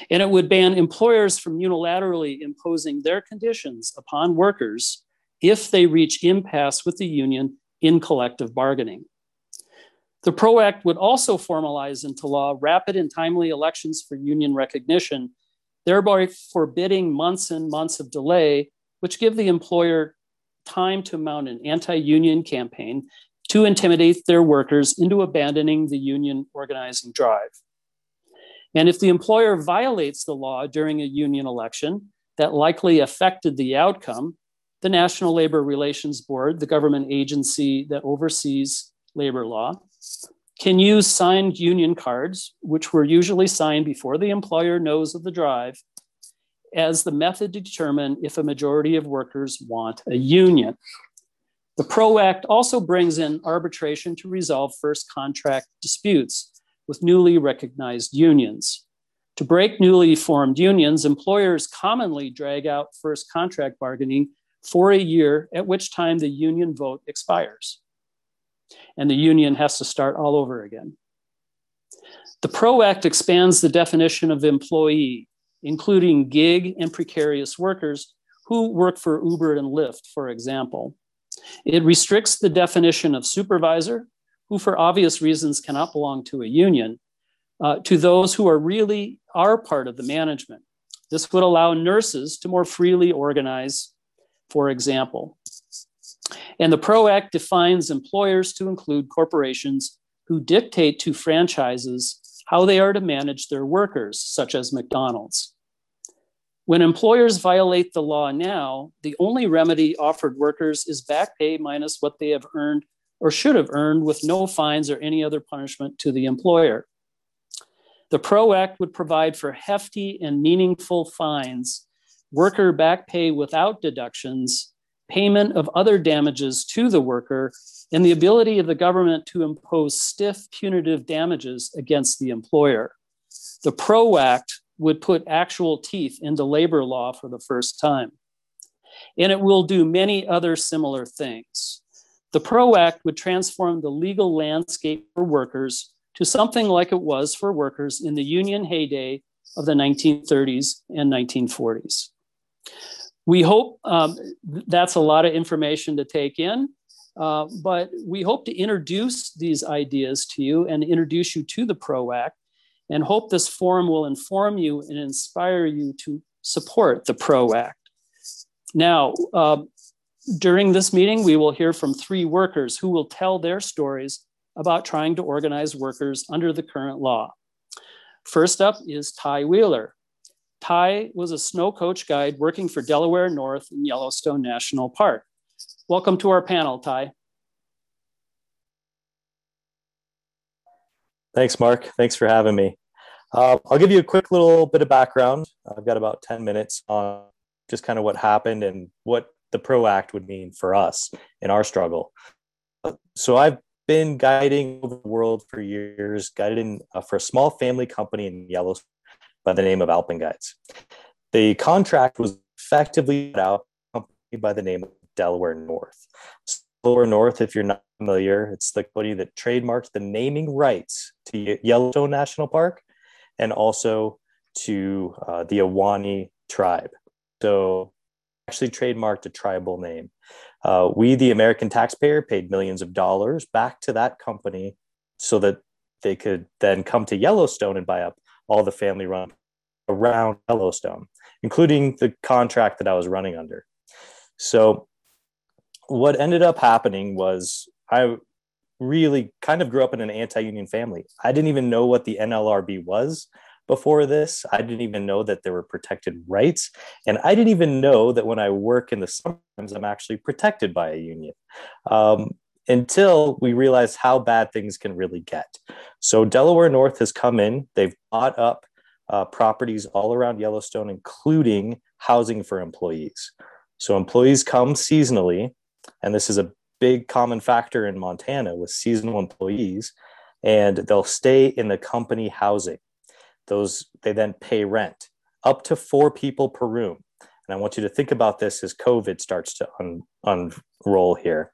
And it would ban employers from unilaterally imposing their conditions upon workers if they reach impasse with the union in collective bargaining. The PRO Act would also formalize into law rapid and timely elections for union recognition, thereby forbidding months and months of delay, which give the employer time to mount an anti union campaign to intimidate their workers into abandoning the union organizing drive. And if the employer violates the law during a union election that likely affected the outcome, the National Labor Relations Board, the government agency that oversees labor law, can use signed union cards, which were usually signed before the employer knows of the drive, as the method to determine if a majority of workers want a union. The PRO Act also brings in arbitration to resolve first contract disputes with newly recognized unions. To break newly formed unions, employers commonly drag out first contract bargaining for a year, at which time the union vote expires and the union has to start all over again. The PRO Act expands the definition of employee, including gig and precarious workers who work for Uber and Lyft, for example. It restricts the definition of supervisor, who for obvious reasons cannot belong to a union, uh, to those who are really are part of the management. This would allow nurses to more freely organize, for example. And the PRO Act defines employers to include corporations who dictate to franchises how they are to manage their workers, such as McDonald's. When employers violate the law now, the only remedy offered workers is back pay minus what they have earned or should have earned with no fines or any other punishment to the employer. The PRO Act would provide for hefty and meaningful fines, worker back pay without deductions, payment of other damages to the worker, and the ability of the government to impose stiff punitive damages against the employer. The PRO Act would put actual teeth into labor law for the first time. And it will do many other similar things. The PRO Act would transform the legal landscape for workers to something like it was for workers in the union heyday of the 1930s and 1940s we hope um, that's a lot of information to take in, uh, but we hope to introduce these ideas to you and introduce you to the PRO Act and hope this forum will inform you and inspire you to support the PRO Act. Now, uh, during this meeting, we will hear from three workers who will tell their stories about trying to organize workers under the current law. First up is Ty Wheeler. Ty was a snow coach guide working for Delaware North in Yellowstone National Park. Welcome to our panel, Ty. Thanks, Mark. Thanks for having me. Uh, I'll give you a quick little bit of background. I've got about 10 minutes on just kind of what happened and what the PRO Act would mean for us in our struggle. So I've been guiding the world for years, guiding uh, for a small family company in Yellowstone by the name of Alpine Guides. The contract was effectively put out by the name of Delaware North. Delaware North, if you're not familiar, it's the company that trademarked the naming rights to Yellowstone National Park and also to uh, the Ahwahnee tribe. So actually trademarked a tribal name. Uh, we, the American taxpayer, paid millions of dollars back to that company so that they could then come to Yellowstone and buy up all the family run around Yellowstone, including the contract that I was running under. So, what ended up happening was I really kind of grew up in an anti union family. I didn't even know what the NLRB was before this. I didn't even know that there were protected rights. And I didn't even know that when I work in the summers, I'm actually protected by a union. Um, until we realize how bad things can really get. So Delaware North has come in, they've bought up uh, properties all around Yellowstone, including housing for employees. So employees come seasonally, and this is a big common factor in Montana with seasonal employees, and they'll stay in the company housing those they then pay rent up to four people per room and i want you to think about this as covid starts to un, unroll here.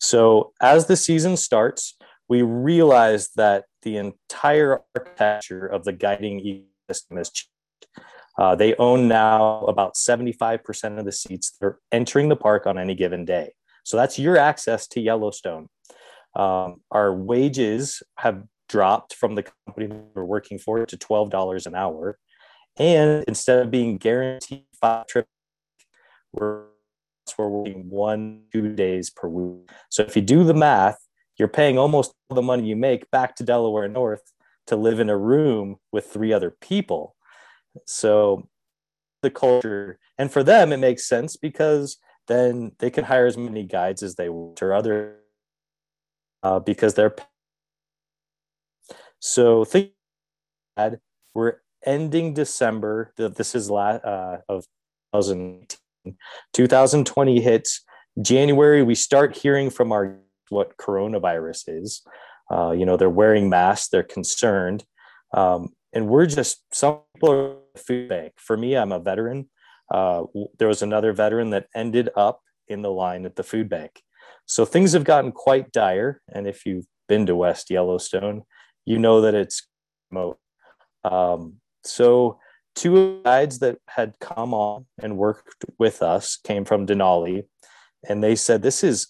So as the season starts we realize that the entire architecture of the guiding ecosystem has changed. Uh, they own now about 75% of the seats that are entering the park on any given day. So that's your access to yellowstone. Um, our wages have dropped from the company we're working for to $12 an hour. And instead of being guaranteed five trips, we're, we're working one, two days per week. So if you do the math, you're paying almost all the money you make back to Delaware North to live in a room with three other people. So the culture, and for them, it makes sense because then they can hire as many guides as they want or other uh, because they're so think we're ending December. This is last uh, of 2018. 2020 hits January. We start hearing from our what coronavirus is. Uh, you know, they're wearing masks. They're concerned, um, and we're just some people are food bank. For me, I'm a veteran. Uh, there was another veteran that ended up in the line at the food bank. So things have gotten quite dire. And if you've been to West Yellowstone, you know that it's remote. Um, so two guides that had come on and worked with us came from Denali, and they said this is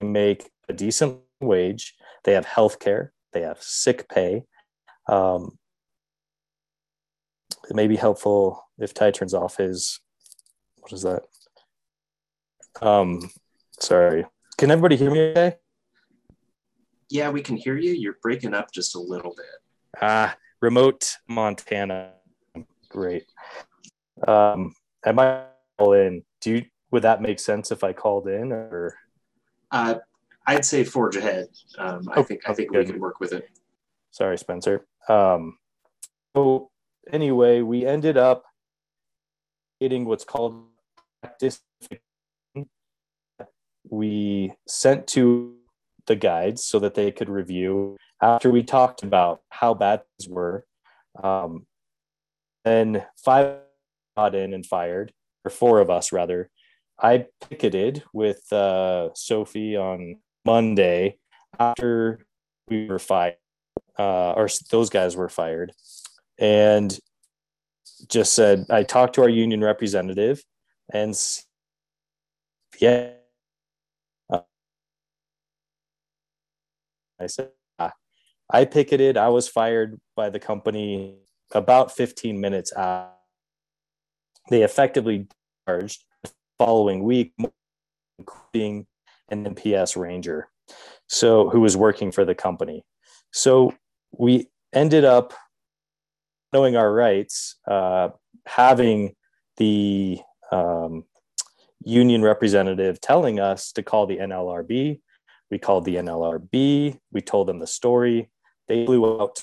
make a decent wage. They have health care. They have sick pay. Um, it may be helpful if Ty turns off his. What is that? Um, sorry. Can everybody hear me okay? yeah, we can hear you. You're breaking up just a little bit. Ah, remote Montana. Great. Um, I might call in. Do you, would that make sense if I called in or? Uh, I'd say forge ahead. Um, I think I think we can work with it. Sorry, Spencer. Um, so anyway, we ended up getting what's called practice. We sent to the guides so that they could review after we talked about how bad things were. Um, then five got in and fired, or four of us rather. I picketed with uh, Sophie on Monday after we were fired, uh, or those guys were fired, and just said I talked to our union representative, and yeah, I said, ah. I picketed. I was fired by the company about 15 minutes after. They effectively charged the following week, including an NPS ranger, so who was working for the company. So we ended up knowing our rights, uh, having the um, union representative telling us to call the NLRB we called the NLRB. We told them the story. They flew out.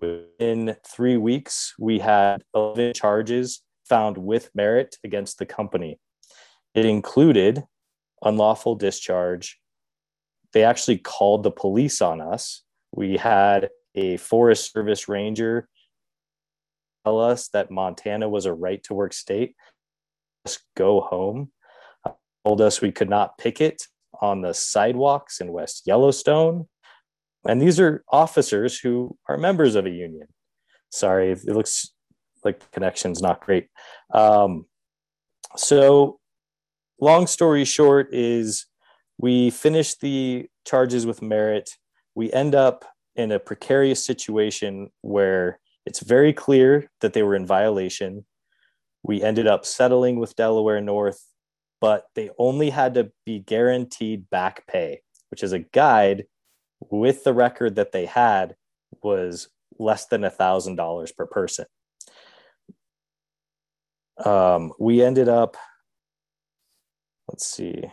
Within three weeks, we had 11 charges found with merit against the company. it included unlawful discharge. They actually called the police on us. We had a Forest Service ranger tell us that Montana was a right to work state. Just go home. Told us we could not picket on the sidewalks in West Yellowstone. And these are officers who are members of a union. Sorry, it looks like the connection's not great. Um, so, long story short, is we finish the charges with merit. We end up in a precarious situation where it's very clear that they were in violation. We ended up settling with Delaware North, but they only had to be guaranteed back pay, which is a guide with the record that they had was less than a thousand dollars per person. Um, we ended up, let's see.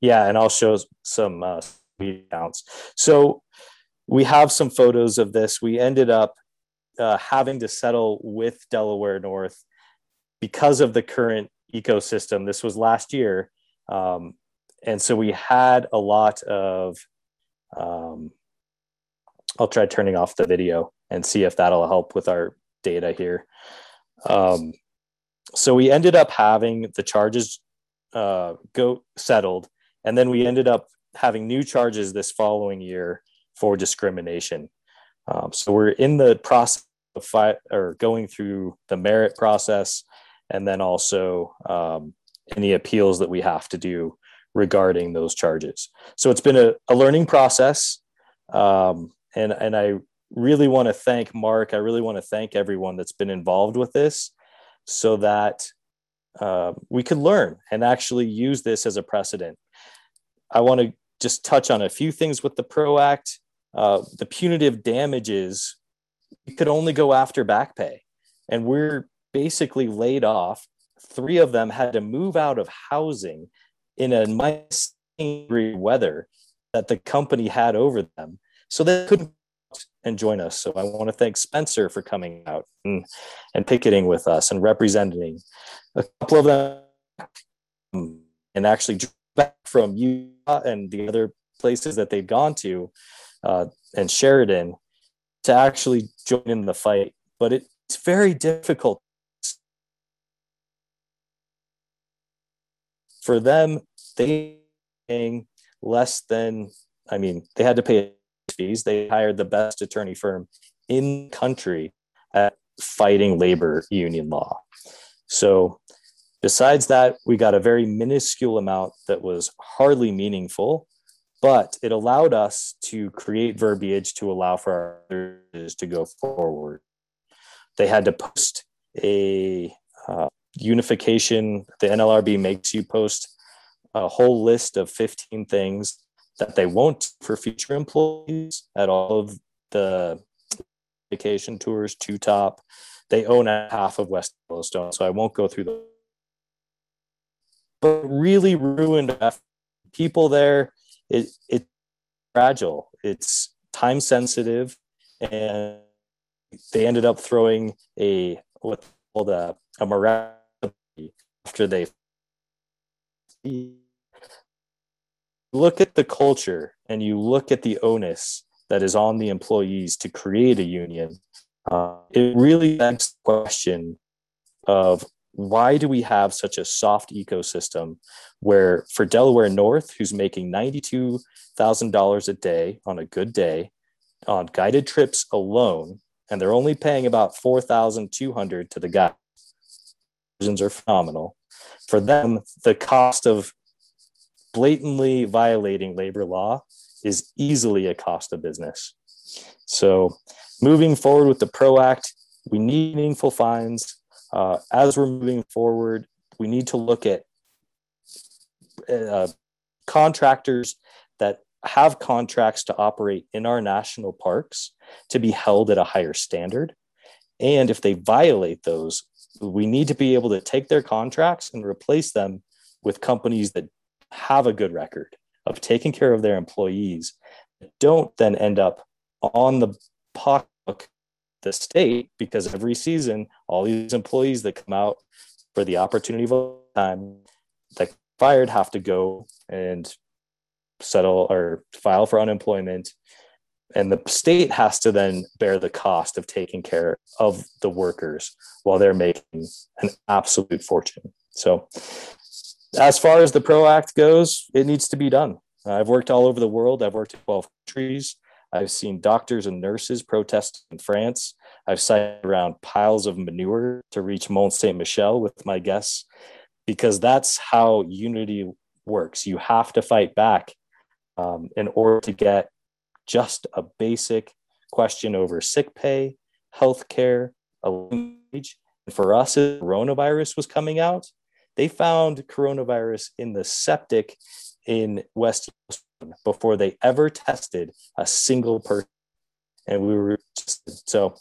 Yeah, and I'll show some uh, counts. So we have some photos of this. We ended up uh, having to settle with Delaware North because of the current ecosystem. This was last year. Um, and so we had a lot of, um, I'll try turning off the video and see if that'll help with our data here. Um, so we ended up having the charges uh, go settled, and then we ended up having new charges this following year for discrimination. Um, so we're in the process of fight or going through the merit process, and then also um, any appeals that we have to do regarding those charges. So it's been a, a learning process, um, and and I really want to thank Mark. I really want to thank everyone that's been involved with this, so that uh, we could learn and actually use this as a precedent. I want to just touch on a few things with the PRO Act uh, the punitive damages we could only go after back pay and we're basically laid off three of them had to move out of housing in a minus degree weather that the company had over them so they couldn't and join us so i want to thank spencer for coming out and, and picketing with us and representing a couple of them and actually back from utah and the other places that they've gone to uh, and Sheridan to actually join in the fight. But it's very difficult for them. They paying less than I mean, they had to pay fees. They hired the best attorney firm in country at fighting labor union law. So besides that, we got a very minuscule amount that was hardly meaningful but it allowed us to create verbiage to allow for others to go forward. They had to post a uh, unification. The NLRB makes you post a whole list of 15 things that they won't for future employees at all of the vacation tours to top. They own half of West Yellowstone, so I won't go through the. But really ruined people there it it's fragile. It's time sensitive, and they ended up throwing a what called a a morality after they look at the culture and you look at the onus that is on the employees to create a union. Uh, it really begs the question of why do we have such a soft ecosystem where for Delaware North, who's making $92,000 a day on a good day on guided trips alone, and they're only paying about 4,200 to the guy. Versions are phenomenal. For them, the cost of blatantly violating labor law is easily a cost of business. So, moving forward with the PRO Act, we need meaningful fines uh, as we're moving forward, we need to look at uh, contractors that have contracts to operate in our national parks to be held at a higher standard. And if they violate those, we need to be able to take their contracts and replace them with companies that have a good record of taking care of their employees, don't then end up on the pocketbook the state because every season all these employees that come out for the opportunity of time that fired have to go and settle or file for unemployment. And the state has to then bear the cost of taking care of the workers while they're making an absolute fortune. So as far as the pro act goes it needs to be done i've worked all over the world i've worked in 12 countries i've seen doctors and nurses protest in france i've sat around piles of manure to reach mont saint michel with my guests because that's how unity works you have to fight back um, in order to get just a basic question over sick pay, health care, a wage. And for us, coronavirus was coming out. They found coronavirus in the septic in West before they ever tested a single person. And we were so,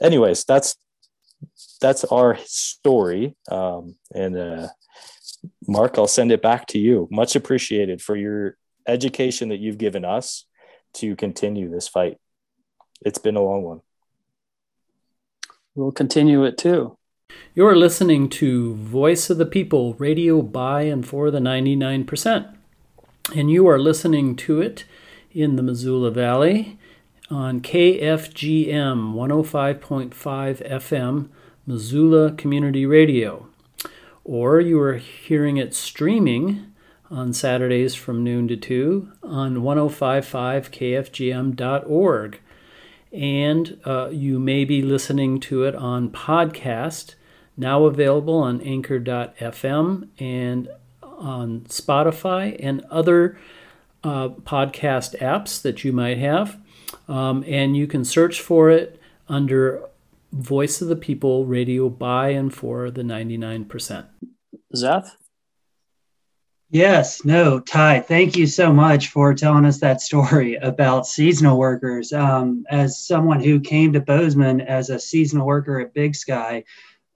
anyways, that's that's our story. Um, and uh, Mark, I'll send it back to you. Much appreciated for your education that you've given us to continue this fight. It's been a long one. We'll continue it too. You're listening to Voice of the People radio by and for the 99%. And you are listening to it in the Missoula Valley on KFGM 105.5 FM, Missoula Community Radio. Or you are hearing it streaming on Saturdays from noon to 2 on 1055kfgm.org. And uh, you may be listening to it on podcast, now available on anchor.fm and on Spotify and other uh, podcast apps that you might have. Um, and you can search for it under Voice of the People Radio by and for the 99%. Zeth? Yes, no, Ty, thank you so much for telling us that story about seasonal workers. Um, as someone who came to Bozeman as a seasonal worker at Big Sky,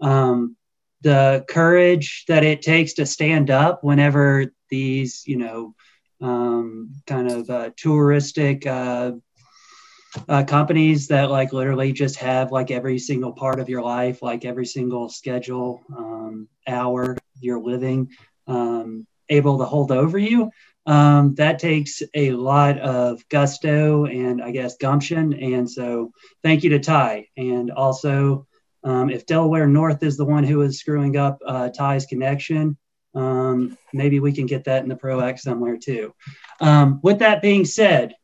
um, the courage that it takes to stand up whenever these, you know, um, kind of uh, touristic uh, uh, companies that like literally just have like every single part of your life, like every single schedule, um, hour you're living. Um, able to hold over you. Um, that takes a lot of gusto and I guess gumption. And so thank you to Ty. And also, um, if Delaware North is the one who is screwing up uh, Ty's connection, um, maybe we can get that in the Pro Act somewhere too. Um, with that being said,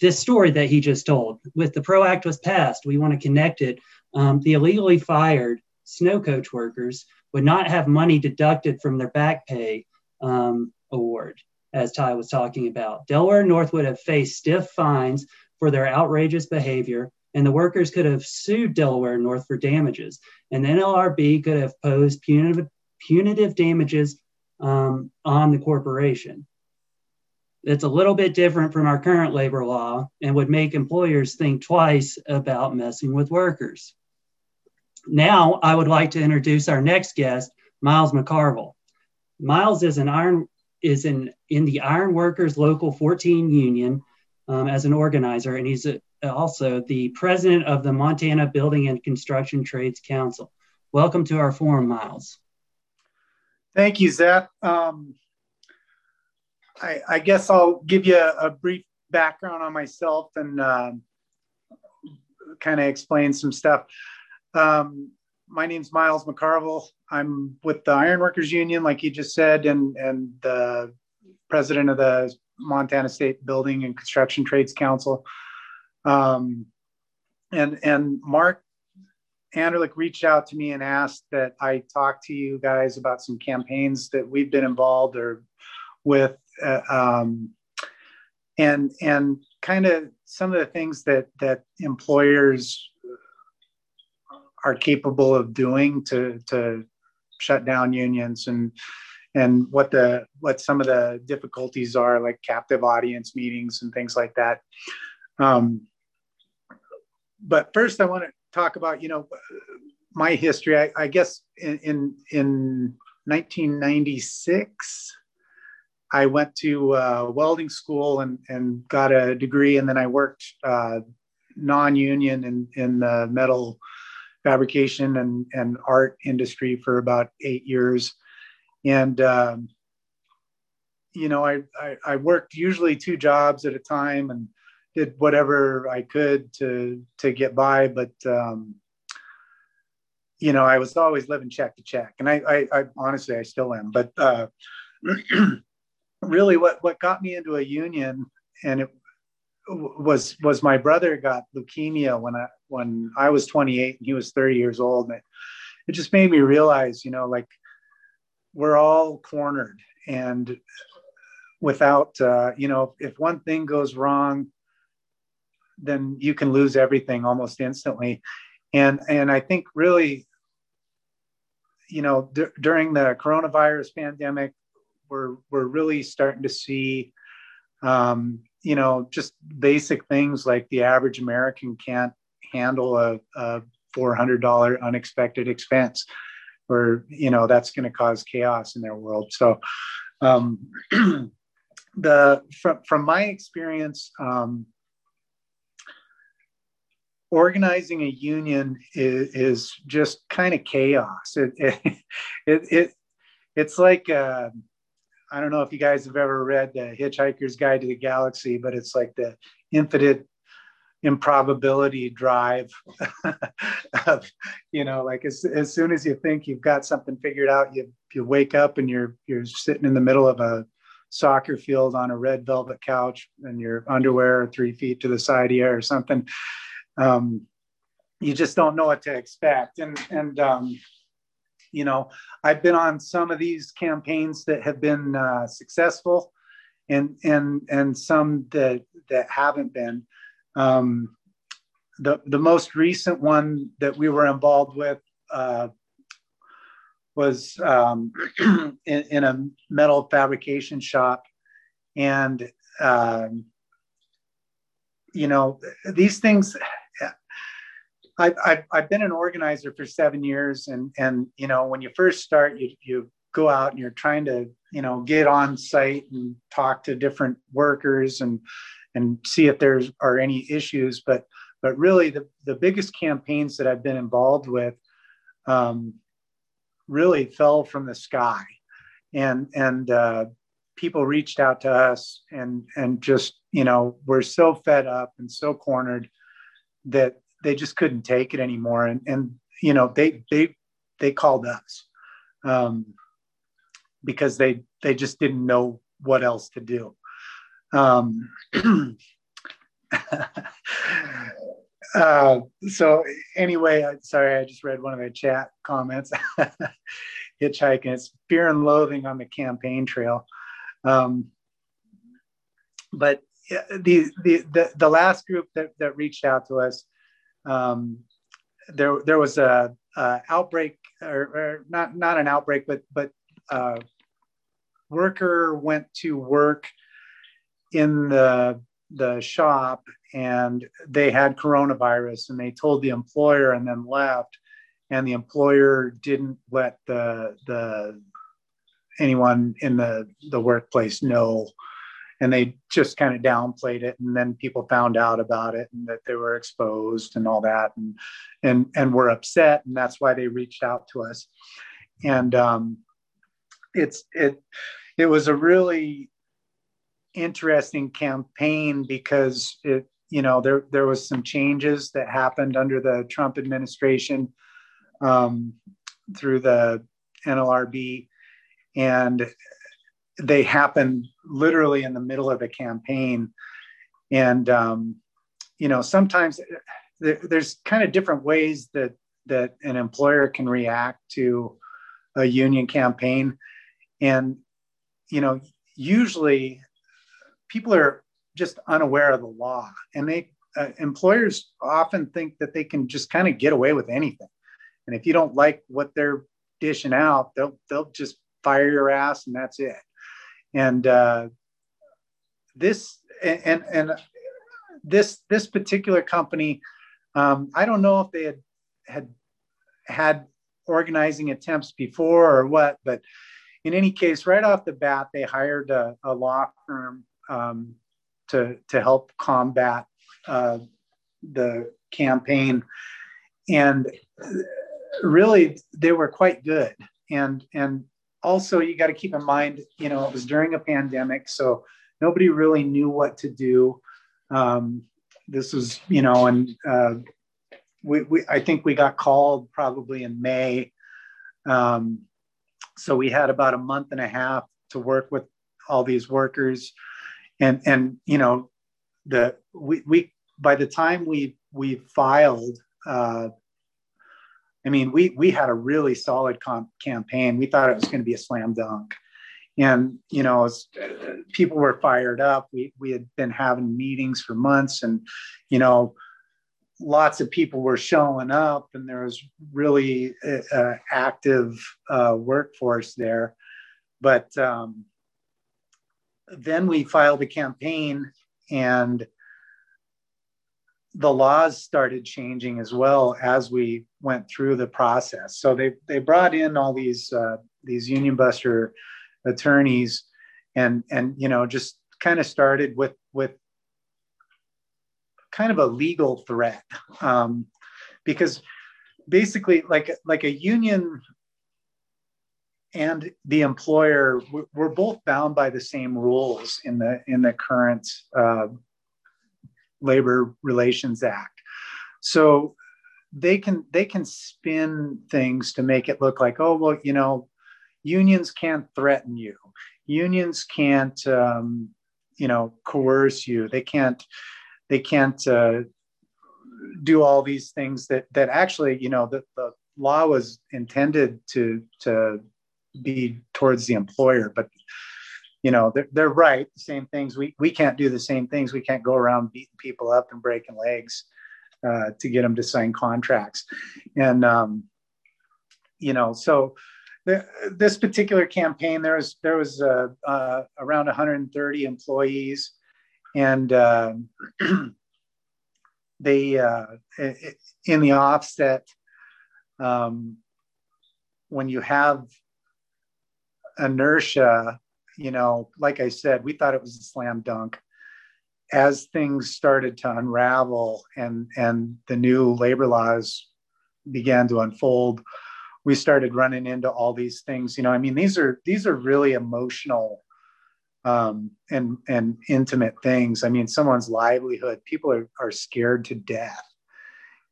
this story that he just told, with the Pro Act was passed, we want to connect it. Um, the illegally fired snow coach workers would not have money deducted from their back pay um, award, as Ty was talking about. Delaware North would have faced stiff fines for their outrageous behavior, and the workers could have sued Delaware North for damages. And the NLRB could have posed punitive, punitive damages um, on the corporation. It's a little bit different from our current labor law and would make employers think twice about messing with workers. Now, I would like to introduce our next guest, Miles McCarville. Miles is an iron is in in the Iron Workers Local 14 Union um, as an organizer, and he's a, also the president of the Montana Building and Construction Trades Council. Welcome to our forum, Miles. Thank you, Zach. Um, I, I, guess I'll give you a, a brief background on myself and uh, kind of explain some stuff. Um, my name's Miles McCarville. I'm with the Ironworkers Union, like you just said, and and the president of the Montana State Building and Construction Trades Council. Um, and and Mark Anderlik reached out to me and asked that I talk to you guys about some campaigns that we've been involved or with, uh, um, and and kind of some of the things that that employers are capable of doing to to shut down unions and and what the what some of the difficulties are like captive audience meetings and things like that. Um, but first i want to talk about you know my history i, I guess in, in, in 1996 i went to uh, welding school and and got a degree and then i worked uh, non-union in in the metal fabrication and, and art industry for about eight years. And, um, you know, I, I, I, worked usually two jobs at a time and did whatever I could to, to get by. But, um, you know, I was always living check to check. And I, I, I honestly, I still am. But uh, really what, what got me into a union and it was was my brother got leukemia when I when I was 28 and he was 30 years old. And it, it just made me realize, you know, like we're all cornered and without uh, you know if one thing goes wrong then you can lose everything almost instantly. And and i think really you know d- during the coronavirus pandemic we're we're really starting to see um, you know just basic things like the average american can't handle a, a $400 unexpected expense or you know that's going to cause chaos in their world. So um, the from, from my experience um, organizing a union is, is just kind of chaos it, it, it, it it's like uh, I don't know if you guys have ever read the Hitchhiker's Guide to the Galaxy, but it's like the infinite improbability drive of, you know, like as, as soon as you think you've got something figured out, you, you wake up and you're, you're sitting in the middle of a soccer field on a red velvet couch and your underwear three feet to the side of you or something. Um, you just don't know what to expect. And, and, um, you know, I've been on some of these campaigns that have been uh, successful, and and and some that that haven't been. Um, the the most recent one that we were involved with uh, was um, in, in, a metal fabrication shop, and um, you know these things I've, I've, been an organizer for seven years and and you know when you first start you you go out and you're trying to you know get on site and talk to different workers and and see if there's are any issues. But but really the, the biggest campaigns that I've been involved with um, really fell from the sky. And and uh, people reached out to us and and just you know we're so fed up and so cornered that they just couldn't take it anymore. And and you know they they they called us um, because they they just didn't know what else to do. Um, uh, so anyway I, sorry i just read one of the chat comments. Hitchhiking it's fear and loathing on the campaign trail. Um, but the, the the the last group that that reached out to us um, there there was a, a outbreak or, or, not not an outbreak but but uh, worker went to work in the the shop and they had coronavirus and they told the employer and then left. And the employer didn't let the the anyone in the the workplace know and they just kind of downplayed it and then people found out about it and that they were exposed and all that and and and were upset and that's why they reached out to us. And um, it's it it was a really interesting campaign because it you know there there was some changes that happened under the Trump administration um, through the NLRB and they happened literally in the middle of a campaign. And um, you know sometimes there, there's kind of different ways that that an employer can react to a union campaign. And you know usually people are just unaware of the law and they uh, employers often think that they can just kind of get away with anything. And if you don't like what they're dishing out they'll they'll just fire your ass and that's it and uh, this and and this this particular company um, i don't know if they had had had organizing attempts before or what but in any case right off the bat they hired a, a law firm um, to to help combat uh, the campaign and really they were quite good. And and also you got to keep in mind, you know, it was during a pandemic, so nobody really knew what to do. Um, this was, you know, and uh, we, we, I think we got called probably in May. Um, so we had about a month and a half to work with all these workers, and and you know, the we we by the time we we filed. Uh, I mean, we we had a really solid comp- campaign. We thought it was going to be a slam dunk, and you know, was, uh, people were fired up. We we had been having meetings for months, and you know, lots of people were showing up, and there was really uh, uh active uh, workforce there. But um, then we filed a campaign, and the laws started changing as well as we went through the process. So they they brought in all these uh, these union buster attorneys, and and you know just kind of started with with kind of a legal threat um, because basically like like a union and the employer we're both bound by the same rules in the in the current uh, Labor Relations Act. So they can they can spin things to make it look like oh well you know unions can't threaten you unions can't um, you know coerce you they can't they can't uh, do all these things that that actually you know the, the law was intended to to be towards the employer but you know they're, they're right the same things. We, we can't do the same things. We can't go around beating people up and breaking legs uh, to get them to sign contracts. And um, you know so the, this particular campaign there was there was uh, uh, around 130 employees. And um, they uh, in the offset um, when you have inertia you know, like I said, we thought it was a slam dunk. As things started to unravel and and the new labor laws began to unfold, we started running into all these things. You know, I mean, these are these are really emotional um, and and intimate things. I mean, someone's livelihood. People are are scared to death,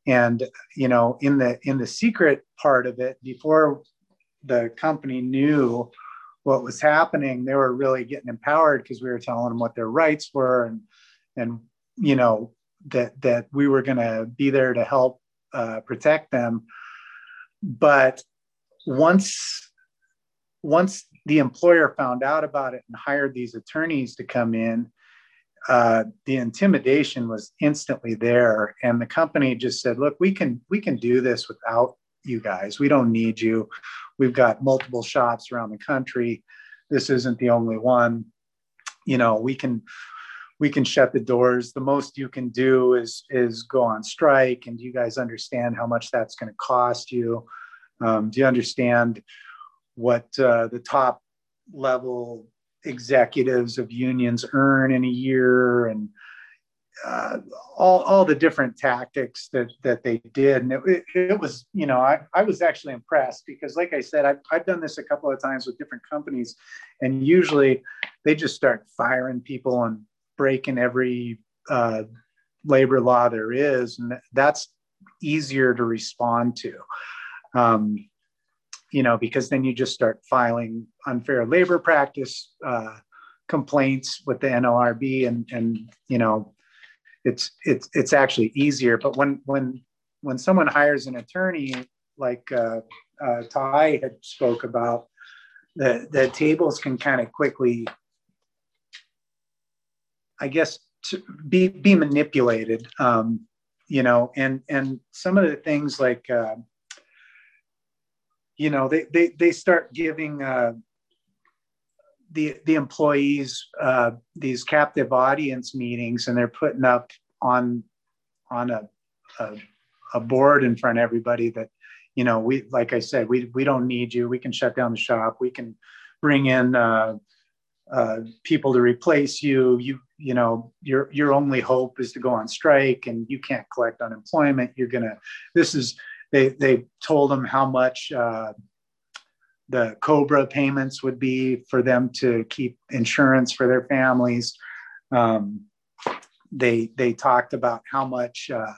and you know, in the in the secret part of it, before the company knew what was happening, they were really getting empowered because we were telling them what their rights were and and you know that that we were going to be there to help uh, protect them. But once once the employer found out about it and hired these attorneys to come in, uh, the intimidation was instantly there, and the company just said, "Look, we can we can do this without you guys. We don't need you. We've got multiple shops around the country. This isn't the only one. You know, we can we can shut the doors. The most you can do is is go on strike. And do you guys understand how much that's going to cost you? Um, do you understand what uh, the top level executives of unions earn in a year and uh, all all the different tactics that that they did, and it, it, was you know I, I was actually impressed because like I said I've, I've done this a couple of times with different companies, and usually they just start firing people and breaking every uh, labor law there is, and that's easier to respond to. Um, you know, because then you just start filing unfair labor practice uh, complaints with the NLRB, and and you know it's it's it's actually easier. But when when when someone hires an attorney, like uh, uh, Ty had spoke about, the the tables can kind of quickly, I guess, be be manipulated. Um, you know, and and some of the things like. Uh, you know, they, they, they start giving uh, the the employees uh, these captive audience meetings, and they're putting up on on a, a, a board in front of everybody that you know we like I said we we don't need you. We can shut down the shop. We can bring in uh, uh, people to replace you. You you know your your only hope is to go on strike and you can't collect unemployment you're gonna this is they they told them how much uh, the cobra payments would be for them to keep insurance for their families um, they they talked about how much uh,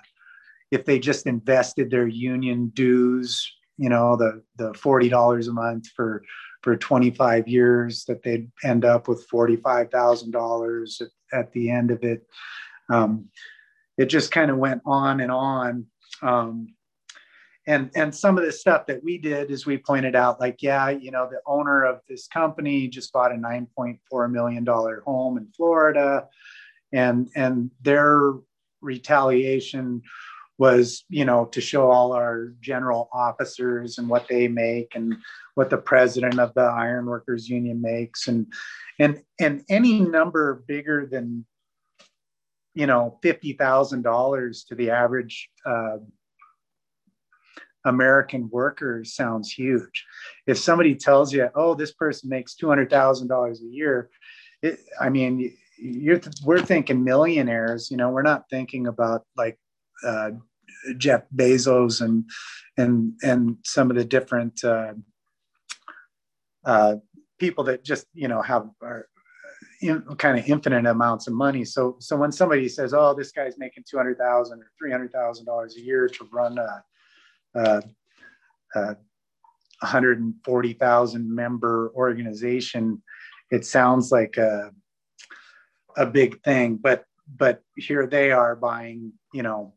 if they just invested their union dues you know the the $40 a month for for 25 years that they'd end up with $45,000 at, at the end of it. Um, it just kind of went on and on. Um, and, and some of the stuff that we did is we pointed out like, yeah, you know, the owner of this company just bought a $9.4 million home in Florida. And, and their retaliation was you know to show all our general officers and what they make and what the president of the ironworkers union makes. And and and any number bigger than you know $50000 to the average uh, american worker sounds huge if somebody tells you oh this person makes $200000 a year it, i mean you're we're thinking millionaires you know we're not thinking about like uh, Jeff Bezos and and and some of the different uh, uh, people that just you know have are in, kind of infinite amounts of money. So so when somebody says, "Oh, this guy's making two hundred thousand or three hundred thousand dollars a year to run a, a, a 140,000 member organization," it sounds like a a big thing, but but here they are buying, you know,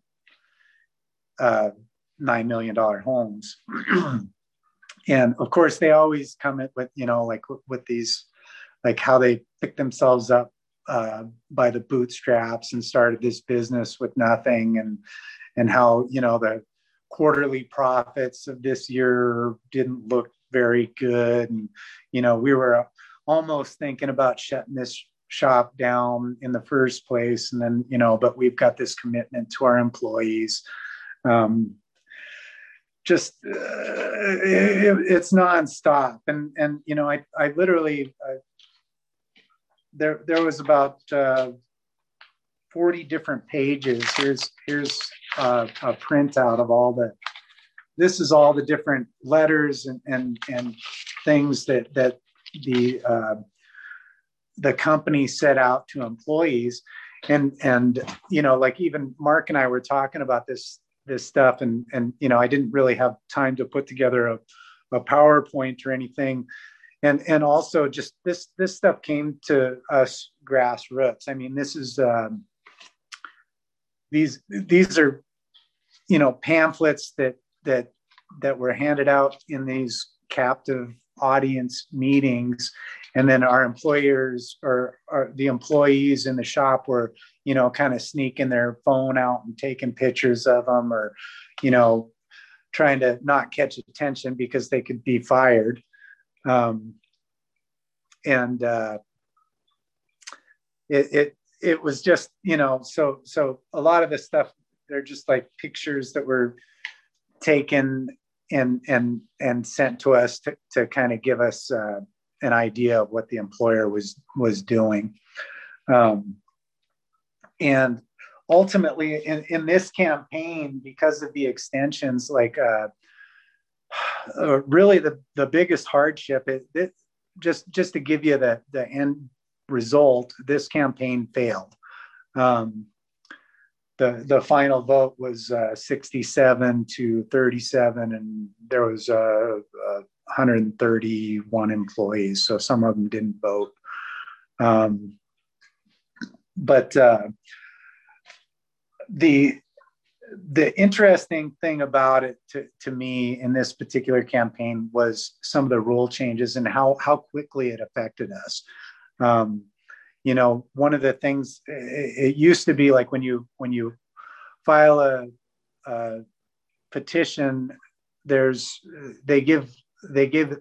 uh, nine million dollar homes. and of course, they always come in with you know like with these like how they pick themselves up uh, by the bootstraps and started this business with nothing and and how you know the quarterly profits of this year didn't look very good and you know we were almost thinking about shutting this shop down in the first place and then you know but we've got this commitment to our employees um, just uh, it, it's nonstop. And and you know, I I literally uh, there there was about uh, forty different pages. Here's here's a printout of all the. This is all the different letters and and and things that that the uh, the company set out to employees and and you know like even mark and i were talking about this this stuff and and you know i didn't really have time to put together a, a powerpoint or anything and and also just this this stuff came to us grassroots i mean this is um, these these are you know pamphlets that that that were handed out in these captive audience meetings and then our employers or, or the employees in the shop were you know, kind of sneaking their phone out and taking pictures of them or, you know, trying to not catch attention because they could be fired. Um, and uh, it, it, it was just, you know, so, so a lot of the stuff, they're just like pictures that were taken and, and, and sent to us to, to kind of give us uh, an idea of what the employer was, was doing. Um, and ultimately in, in this campaign because of the extensions like uh, uh, really the, the biggest hardship is it, just just to give you the, the end result this campaign failed um, the the final vote was uh, 67 to 37 and there was uh, 131 employees so some of them didn't vote um, but uh, the the interesting thing about it to, to me in this particular campaign was some of the rule changes and how how quickly it affected us. Um, you know, one of the things it, it, used to be like when you when you file a, a petition, there's they give they give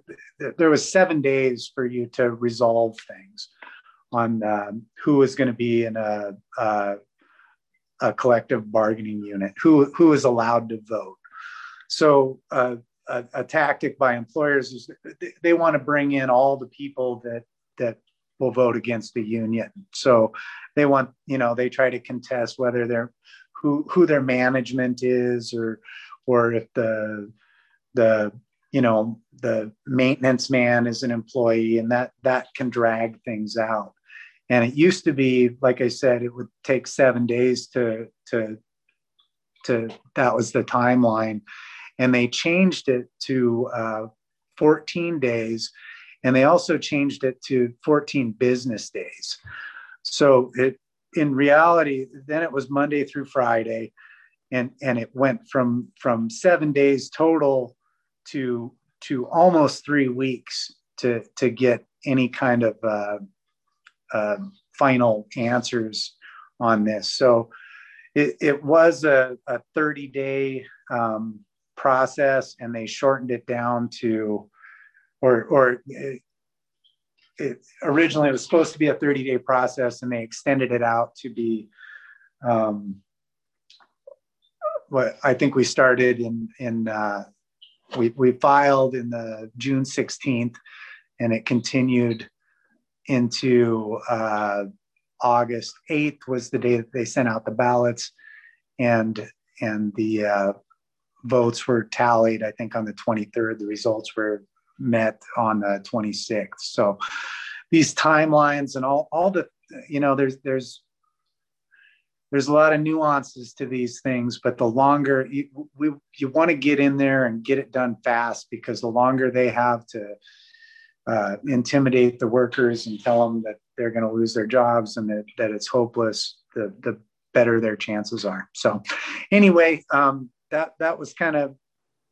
there was seven days for you to resolve things on um, who is going to be in a, a, a, collective bargaining unit, who, who is allowed to vote. So uh, a, a, tactic by employers is they, they want to bring in all the people that that will vote against the union. So they want, you know, they try to contest whether they're who who their management is or or if the the you know the maintenance man is an employee and that that can drag things out and it used to be like i said it would take seven days to to to that was the timeline and they changed it to uh, 14 days and they also changed it to 14 business days. So it in reality then it was monday through friday and and it went from from seven days total to to almost three weeks to to get any kind of uh, uh, final answers on this. So it, it was a, a 30 day um, process and they shortened it down to or or it, it, originally it was supposed to be a 30 day process and they extended it out to be um, what I think we started in in uh, we we filed in the June 16th and it continued into uh, August 8th was the day that they sent out the ballots and and the uh, votes were tallied I think on the 23rd the results were met on the 26th so these timelines and all all the you know there's there's there's a lot of nuances to these things but the longer you, we, you want to get in there and get it done fast because the longer they have to uh, intimidate the workers and tell them that they're going to lose their jobs and that, that it's hopeless the, the better their chances are. So anyway um, that that was kind of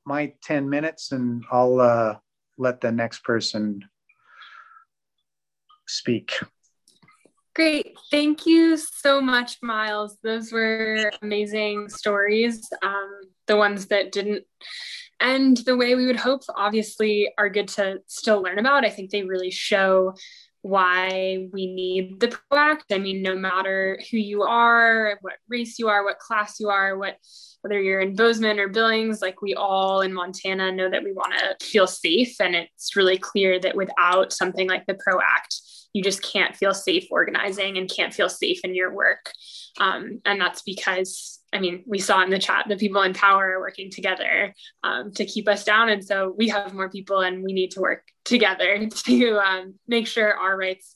my 10 minutes and i'll uh, let the next person speak. Great. Thank you so much, Miles. Those were amazing stories. Um, the ones that didn't end the way we would hope, obviously, are good to still learn about. I think they really show why we need the PRO Act. I mean, no matter who you are, what race you are, what class you are, what whether you're in Bozeman or Billings, like we all in Montana know that we want to feel safe. And it's really clear that without something like the PRO Act, you just can't feel safe organizing and can't feel safe in your work. Um, and that's because, I mean, we saw in the chat the people in power are working together um, to keep us down. And so we have more people and we need to work together to um, make sure our rights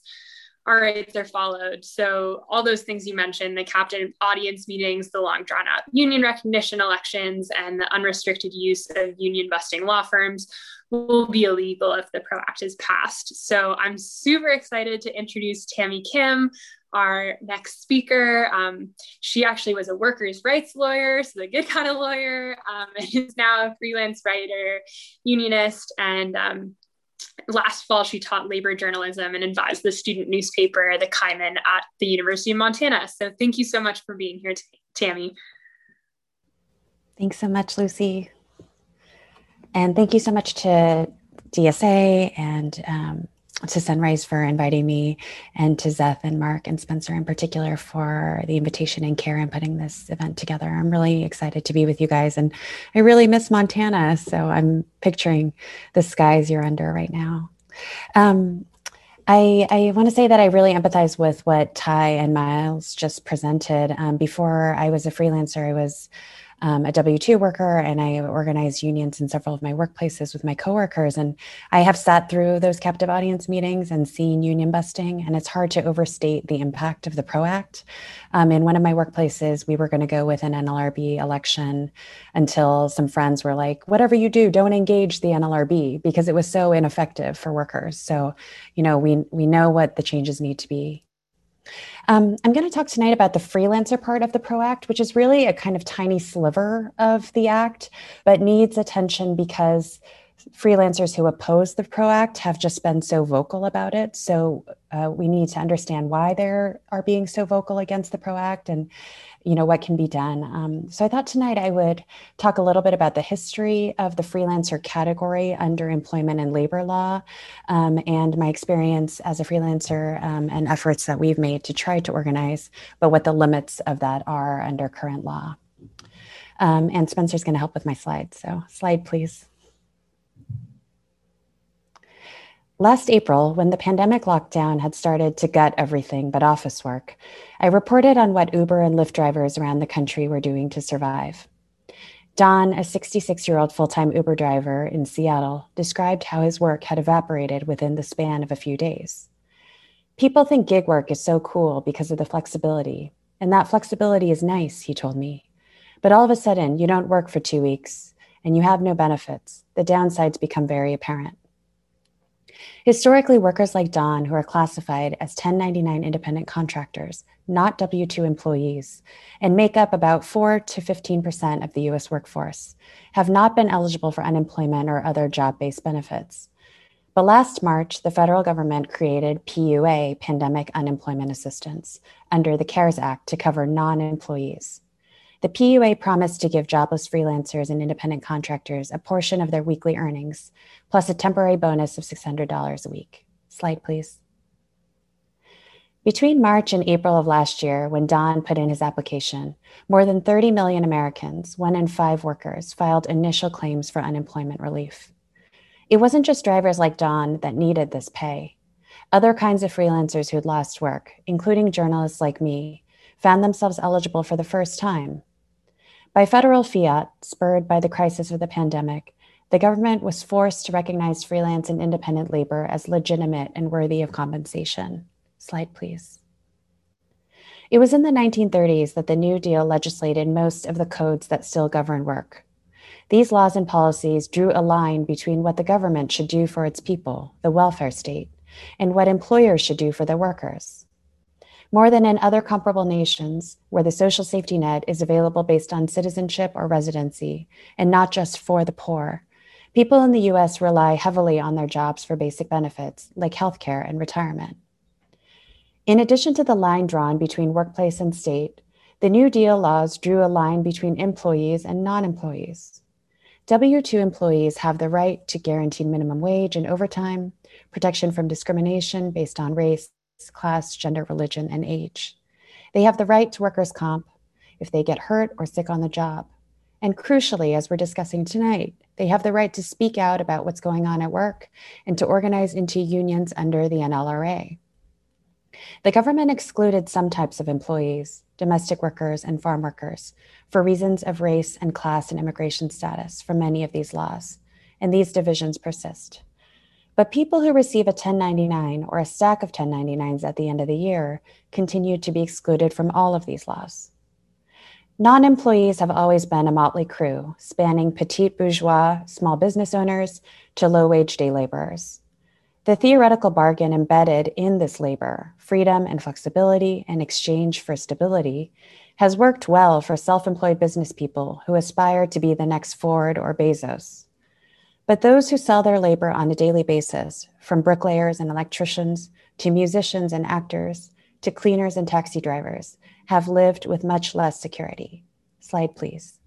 our rights are followed. So all those things you mentioned, the captain audience meetings, the long drawn out union recognition elections, and the unrestricted use of union busting law firms will be illegal if the PRO Act is passed. So I'm super excited to introduce Tammy Kim, our next speaker. Um, she actually was a workers' rights lawyer, so the good kind of lawyer, um, and is now a freelance writer, unionist, and um, last fall, she taught labor journalism and advised the student newspaper, The Kaimin, at the University of Montana. So thank you so much for being here, Tammy. Thanks so much, Lucy. And thank you so much to DSA and um, to Sunrise for inviting me, and to Zeth and Mark and Spencer in particular for the invitation and care in putting this event together. I'm really excited to be with you guys, and I really miss Montana. So I'm picturing the skies you're under right now. Um, I, I want to say that I really empathize with what Ty and Miles just presented. Um, before I was a freelancer, I was um, a W 2 worker and I organize unions in several of my workplaces with my coworkers. And I have sat through those captive audience meetings and seen union busting, and it's hard to overstate the impact of the PRO Act. Um, in one of my workplaces, we were going to go with an NLRB election until some friends were like, whatever you do, don't engage the NLRB because it was so ineffective for workers. So, you know, we, we know what the changes need to be um, I'm going to talk tonight about the freelancer part of the PRO Act, which is really a kind of tiny sliver of the Act, but needs attention because freelancers who oppose the PRO Act have just been so vocal about it. So uh, we need to understand why they are being so vocal against the PRO Act and you know what can be done. Um, so i thought tonight i would talk a little bit about the history of the freelancer category under employment and labor law um, and my experience as a freelancer um, and efforts that we've made to try to organize but what the limits of that are under current law. Um, and spencer's going to help with my slides so slide please Last April, when the pandemic lockdown had started to gut everything but office work, I reported on what Uber and Lyft drivers around the country were doing to survive. Don, a 66 year old full time Uber driver in Seattle, described how his work had evaporated within the span of a few days. People think gig work is so cool because of the flexibility, and that flexibility is nice, he told me. But all of a sudden, you don't work for two weeks and you have no benefits. The downsides become very apparent. Historically, workers like Don, who are classified as 1099 independent contractors, not W 2 employees, and make up about 4 to 15% of the US workforce, have not been eligible for unemployment or other job based benefits. But last March, the federal government created PUA, Pandemic Unemployment Assistance, under the CARES Act to cover non employees. The PUA promised to give jobless freelancers and independent contractors a portion of their weekly earnings, plus a temporary bonus of $600 a week. Slide, please. Between March and April of last year, when Don put in his application, more than 30 million Americans, one in five workers, filed initial claims for unemployment relief. It wasn't just drivers like Don that needed this pay. Other kinds of freelancers who'd lost work, including journalists like me, found themselves eligible for the first time by federal fiat, spurred by the crisis of the pandemic, the government was forced to recognize freelance and independent labor as legitimate and worthy of compensation. Slide, please. It was in the 1930s that the New Deal legislated most of the codes that still govern work. These laws and policies drew a line between what the government should do for its people, the welfare state, and what employers should do for their workers. More than in other comparable nations, where the social safety net is available based on citizenship or residency, and not just for the poor, people in the US rely heavily on their jobs for basic benefits like healthcare and retirement. In addition to the line drawn between workplace and state, the New Deal laws drew a line between employees and non employees. W 2 employees have the right to guaranteed minimum wage and overtime, protection from discrimination based on race, class, gender, religion, and age. They have the right to workers' comp if they get hurt or sick on the job. And crucially, as we're discussing tonight, they have the right to speak out about what's going on at work and to organize into unions under the NLRA. The government excluded some types of employees, domestic workers and farm workers, for reasons of race and class and immigration status from many of these laws, and these divisions persist. But people who receive a 1099 or a stack of 1099s at the end of the year continue to be excluded from all of these laws. Non employees have always been a motley crew, spanning petite bourgeois, small business owners, to low wage day laborers. The theoretical bargain embedded in this labor, freedom and flexibility in exchange for stability, has worked well for self employed business people who aspire to be the next Ford or Bezos. But those who sell their labor on a daily basis, from bricklayers and electricians to musicians and actors to cleaners and taxi drivers, have lived with much less security. Slide, please.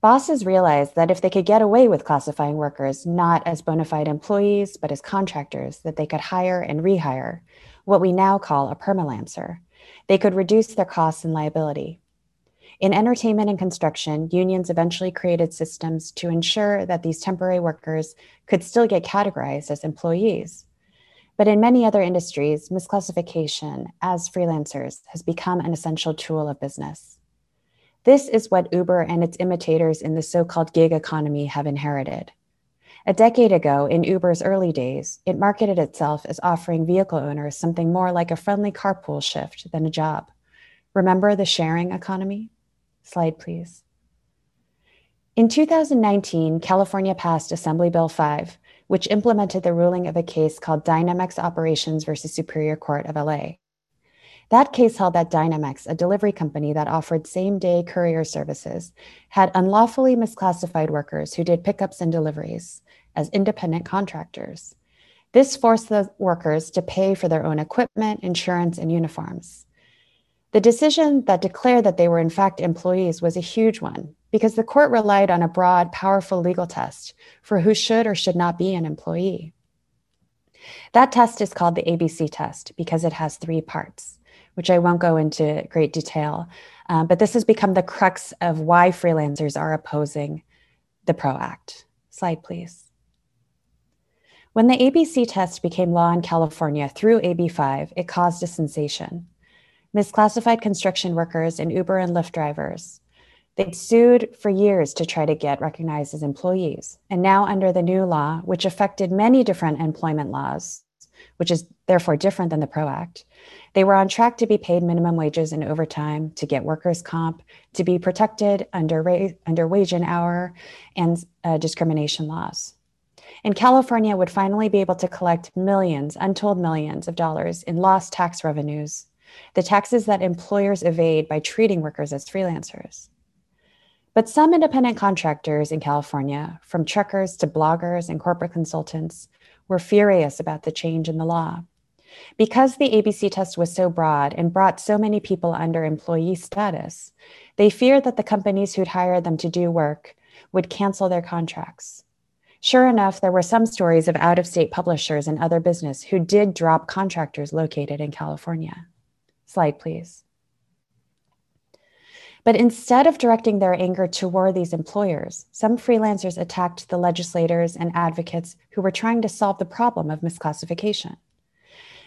Bosses realized that if they could get away with classifying workers not as bona fide employees, but as contractors that they could hire and rehire, what we now call a permalancer, they could reduce their costs and liability. In entertainment and construction, unions eventually created systems to ensure that these temporary workers could still get categorized as employees. But in many other industries, misclassification as freelancers has become an essential tool of business. This is what Uber and its imitators in the so called gig economy have inherited. A decade ago, in Uber's early days, it marketed itself as offering vehicle owners something more like a friendly carpool shift than a job. Remember the sharing economy? Slide, please. In 2019, California passed Assembly Bill 5, which implemented the ruling of a case called Dynamex Operations versus Superior Court of LA. That case held that Dynamex, a delivery company that offered same day courier services, had unlawfully misclassified workers who did pickups and deliveries as independent contractors. This forced the workers to pay for their own equipment, insurance, and uniforms. The decision that declared that they were in fact employees was a huge one because the court relied on a broad, powerful legal test for who should or should not be an employee. That test is called the ABC test because it has three parts, which I won't go into great detail. Um, but this has become the crux of why freelancers are opposing the PRO Act. Slide, please. When the ABC test became law in California through AB5, it caused a sensation. Misclassified construction workers and Uber and Lyft drivers. They'd sued for years to try to get recognized as employees. And now, under the new law, which affected many different employment laws, which is therefore different than the PRO Act, they were on track to be paid minimum wages and overtime, to get workers' comp, to be protected under, ra- under wage and hour and uh, discrimination laws. And California would finally be able to collect millions, untold millions of dollars in lost tax revenues, the taxes that employers evade by treating workers as freelancers. But some independent contractors in California, from truckers to bloggers and corporate consultants, were furious about the change in the law. Because the ABC test was so broad and brought so many people under employee status, they feared that the companies who'd hired them to do work would cancel their contracts. Sure enough, there were some stories of out of state publishers and other business who did drop contractors located in California. Slide, please. But instead of directing their anger toward these employers, some freelancers attacked the legislators and advocates who were trying to solve the problem of misclassification.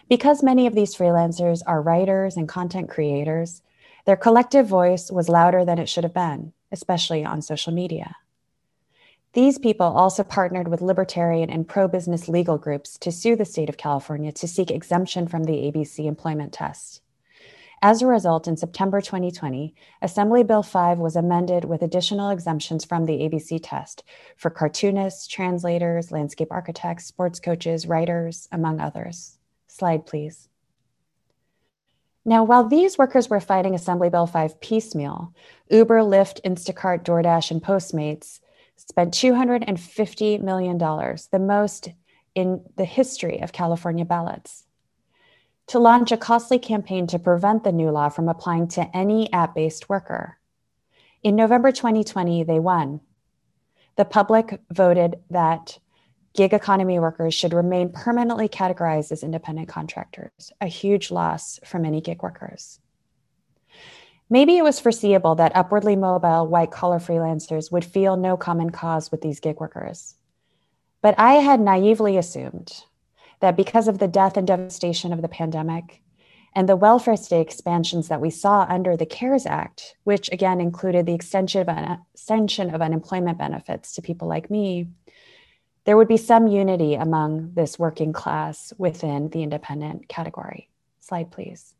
Because many of these freelancers are writers and content creators, their collective voice was louder than it should have been, especially on social media. These people also partnered with libertarian and pro business legal groups to sue the state of California to seek exemption from the ABC employment test. As a result, in September 2020, Assembly Bill 5 was amended with additional exemptions from the ABC test for cartoonists, translators, landscape architects, sports coaches, writers, among others. Slide, please. Now, while these workers were fighting Assembly Bill 5 piecemeal, Uber, Lyft, Instacart, DoorDash, and Postmates spent $250 million, the most in the history of California ballots, to launch a costly campaign to prevent the new law from applying to any app based worker. In November 2020, they won. The public voted that gig economy workers should remain permanently categorized as independent contractors, a huge loss for many gig workers. Maybe it was foreseeable that upwardly mobile white collar freelancers would feel no common cause with these gig workers. But I had naively assumed that because of the death and devastation of the pandemic and the welfare state expansions that we saw under the CARES Act, which again included the extension of, extension of unemployment benefits to people like me, there would be some unity among this working class within the independent category. Slide, please.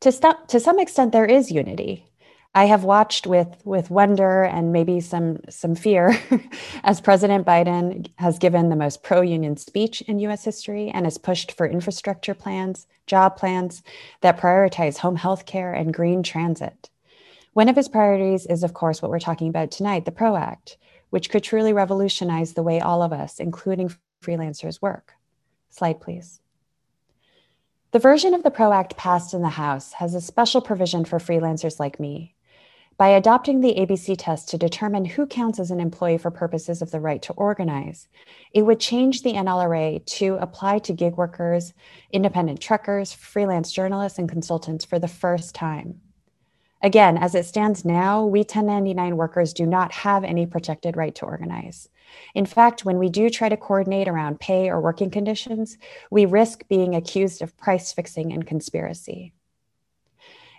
To, st- to some extent, there is unity. I have watched with, with wonder and maybe some, some fear as President Biden has given the most pro union speech in US history and has pushed for infrastructure plans, job plans that prioritize home health care and green transit. One of his priorities is, of course, what we're talking about tonight the PRO Act, which could truly revolutionize the way all of us, including freelancers, work. Slide, please. The version of the PRO Act passed in the House has a special provision for freelancers like me. By adopting the ABC test to determine who counts as an employee for purposes of the right to organize, it would change the NLRA to apply to gig workers, independent truckers, freelance journalists, and consultants for the first time. Again, as it stands now, we 1099 workers do not have any protected right to organize. In fact, when we do try to coordinate around pay or working conditions, we risk being accused of price fixing and conspiracy.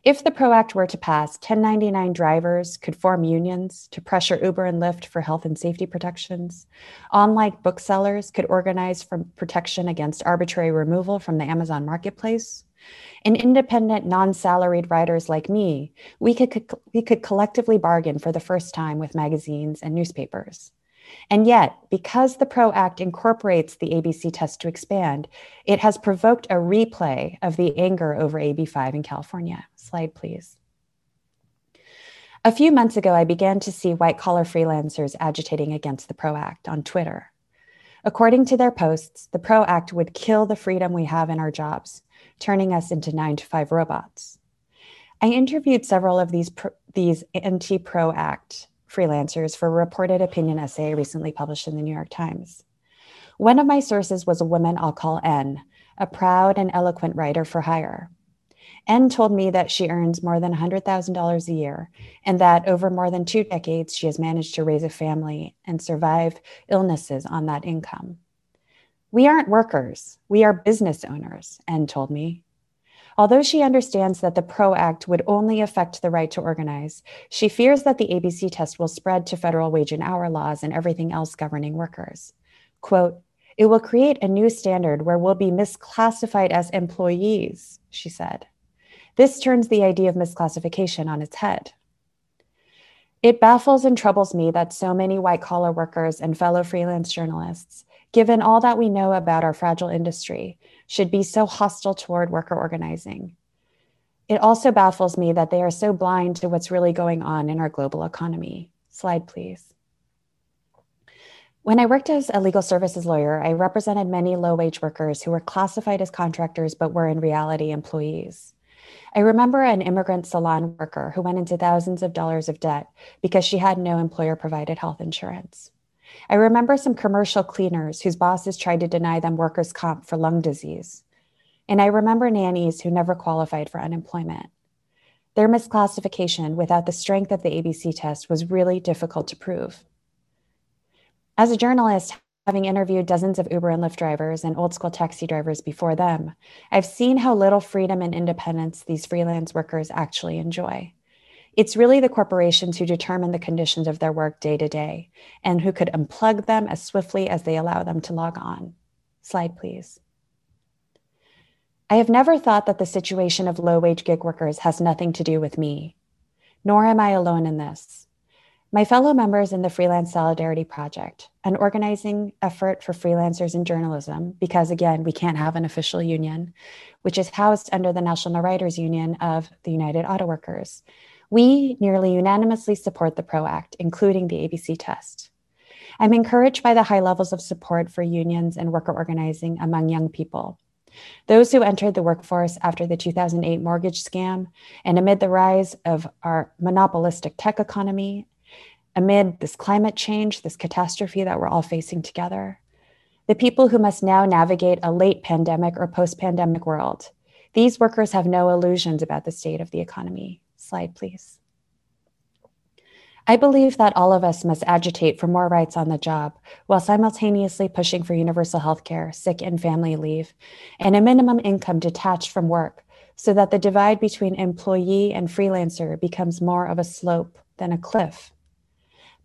If the PRO Act were to pass, 1099 drivers could form unions to pressure Uber and Lyft for health and safety protections. Online booksellers could organize for protection against arbitrary removal from the Amazon marketplace. And independent, non salaried writers like me, we could, we could collectively bargain for the first time with magazines and newspapers. And yet, because the PRO Act incorporates the ABC test to expand, it has provoked a replay of the anger over AB5 in California. Slide, please. A few months ago, I began to see white collar freelancers agitating against the PRO Act on Twitter. According to their posts, the PRO Act would kill the freedom we have in our jobs turning us into nine to five robots. I interviewed several of these, these anti pro act freelancers for a reported opinion essay recently published in the New York Times. One of my sources was a woman I'll call N, a proud and eloquent writer for hire. N told me that she earns more than $100,000 a year and that over more than two decades, she has managed to raise a family and survive illnesses on that income. We aren't workers, we are business owners, N told me. Although she understands that the PRO Act would only affect the right to organize, she fears that the ABC test will spread to federal wage and hour laws and everything else governing workers. Quote, it will create a new standard where we'll be misclassified as employees, she said. This turns the idea of misclassification on its head. It baffles and troubles me that so many white collar workers and fellow freelance journalists, given all that we know about our fragile industry, should be so hostile toward worker organizing. It also baffles me that they are so blind to what's really going on in our global economy. Slide, please. When I worked as a legal services lawyer, I represented many low wage workers who were classified as contractors but were in reality employees. I remember an immigrant salon worker who went into thousands of dollars of debt because she had no employer provided health insurance. I remember some commercial cleaners whose bosses tried to deny them workers' comp for lung disease. And I remember nannies who never qualified for unemployment. Their misclassification without the strength of the ABC test was really difficult to prove. As a journalist, having interviewed dozens of Uber and Lyft drivers and old school taxi drivers before them, I've seen how little freedom and independence these freelance workers actually enjoy. It's really the corporations who determine the conditions of their work day to day and who could unplug them as swiftly as they allow them to log on. Slide, please. I have never thought that the situation of low wage gig workers has nothing to do with me, nor am I alone in this. My fellow members in the Freelance Solidarity Project, an organizing effort for freelancers in journalism, because again, we can't have an official union, which is housed under the National Writers Union of the United Auto Workers, we nearly unanimously support the PRO Act, including the ABC test. I'm encouraged by the high levels of support for unions and worker organizing among young people. Those who entered the workforce after the 2008 mortgage scam and amid the rise of our monopolistic tech economy amid this climate change, this catastrophe that we're all facing together. The people who must now navigate a late pandemic or post pandemic world. These workers have no illusions about the state of the economy. Slide, please. I believe that all of us must agitate for more rights on the job while simultaneously pushing for universal health care, sick and family leave, and a minimum income detached from work so that the divide between employee and freelancer becomes more of a slope than a cliff.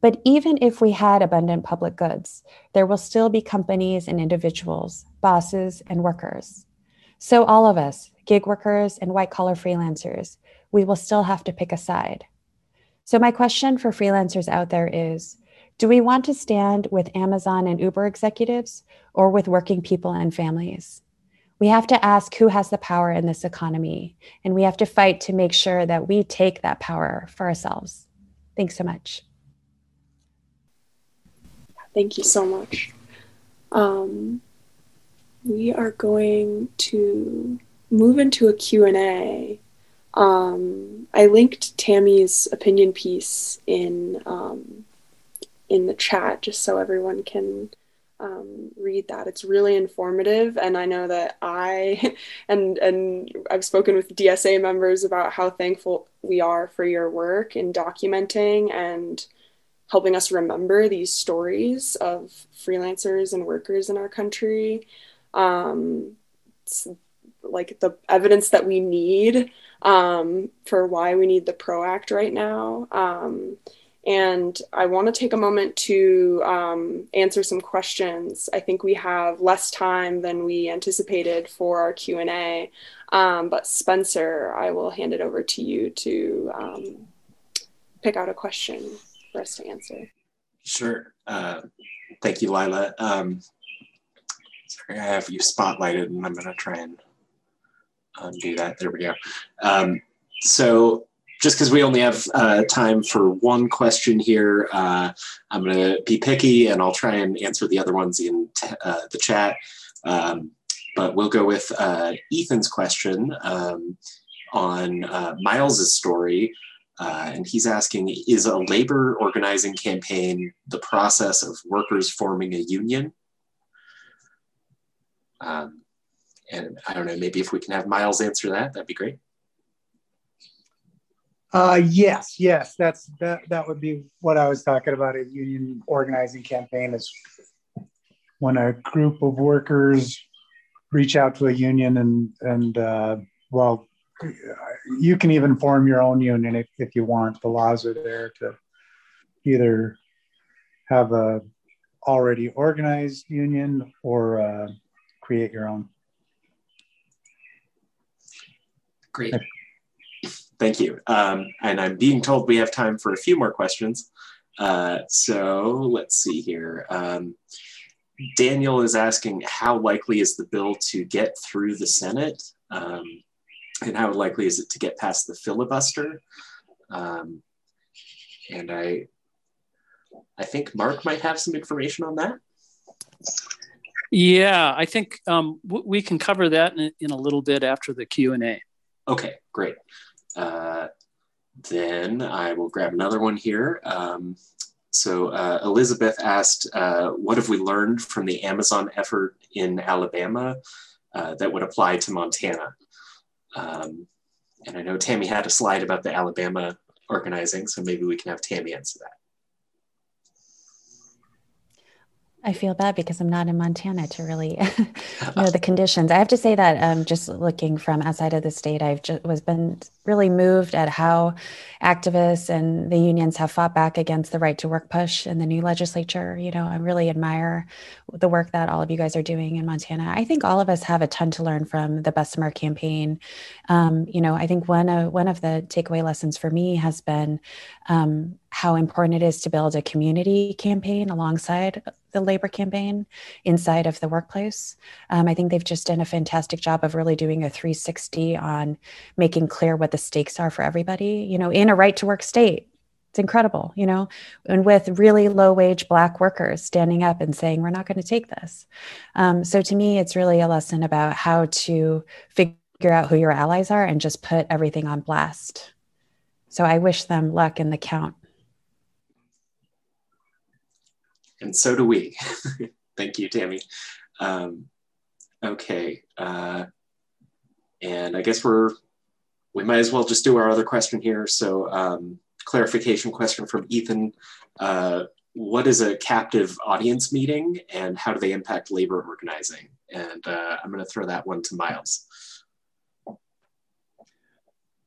But even if we had abundant public goods, there will still be companies and individuals, bosses and workers. So, all of us, gig workers and white collar freelancers, we will still have to pick a side. So, my question for freelancers out there is Do we want to stand with Amazon and Uber executives or with working people and families? We have to ask who has the power in this economy, and we have to fight to make sure that we take that power for ourselves. Thanks so much. Thank you so much. Um, we are going to move into a Q&A. Um, I linked Tammy's opinion piece in um, in the chat just so everyone can um, read that. It's really informative, and I know that I and and I've spoken with DSA members about how thankful we are for your work in documenting and helping us remember these stories of freelancers and workers in our country. Um, like the evidence that we need um, for why we need the PRO Act right now. Um, and I want to take a moment to um, answer some questions. I think we have less time than we anticipated for our Q and A. Um, but Spencer, I will hand it over to you to um, pick out a question for us to answer. Sure. Uh, thank you, Lila. Um, sorry, I have you spotlighted and I'm going to try and undo that. There we go. Um, so just because we only have uh, time for one question here, uh, I'm going to be picky and I'll try and answer the other ones in uh, the chat. Um, but we'll go with uh, Ethan's question um, on uh, Miles's story uh, and he's asking Is a labor organizing campaign the process of workers forming a union? Um, and I don't know, maybe if we can have Miles answer that, that'd be great. Uh, yes, yes, that's that. That would be what I was talking about. A union organizing campaign is when a group of workers reach out to a union and and uh, well, you can even form your own union if, if you want. The laws are there to either have a already organized union or uh, create your own. Great. Thank you. Um, and I'm being told we have time for a few more questions. Uh, so let's see here. Um, Daniel is asking how likely is the bill to get through the Senate? Um, and how likely is it to get past the filibuster? Um, and I, I think Mark might have some information on that. Yeah, I think um, we can cover that in, in, a little bit after the Q and A. Okay, great. Uh, then I will grab another one here. Um, so uh, Elizabeth asked, uh, what have we learned from the Amazon effort in Alabama uh, that would apply to Montana? Um, and I know Tammy had a slide about the Alabama organizing, so maybe we can have Tammy answer that. I feel bad because I'm not in Montana to really know the conditions. I have to say that um, just looking from outside of the state, I've just was been really moved at how activists and the unions have fought back against the right to work push in the new legislature. You know, I really admire the work that all of you guys are doing in Montana. I think all of us have a ton to learn from the Best Bessemer campaign. Um, you know, I think one of one of the takeaway lessons for me has been um, how important it is to build a community campaign alongside the labor campaign inside of the workplace. Um, I think they've just done a fantastic job of really doing a 360 on making clear what the stakes are for everybody, you know, in a right to work state. It's incredible, you know, and with really low wage Black workers standing up and saying, we're not going to take this. Um, so to me, it's really a lesson about how to figure out who your allies are and just put everything on blast. So I wish them luck in the count. And so do we. Thank you, Tammy. Um, okay. Uh, and I guess we're, we might as well just do our other question here. So um, clarification question from Ethan. Uh, what is a captive audience meeting and how do they impact labor organizing? And uh, I'm gonna throw that one to Miles.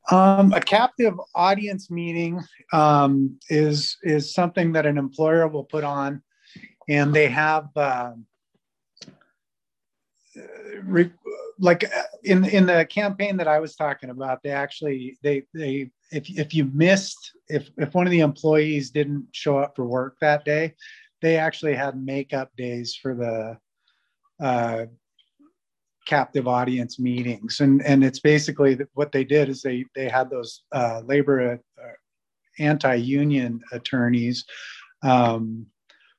Um, a captive audience meeting um, is is something that an employer will put on, and they have uh, re, like uh, in in the campaign that I was talking about. They actually they they if if you missed if if one of the employees didn't show up for work that day, they actually had makeup days for the uh, captive audience meetings and and it's basically what they did is they they had those uh, labor uh, anti-union attorneys um,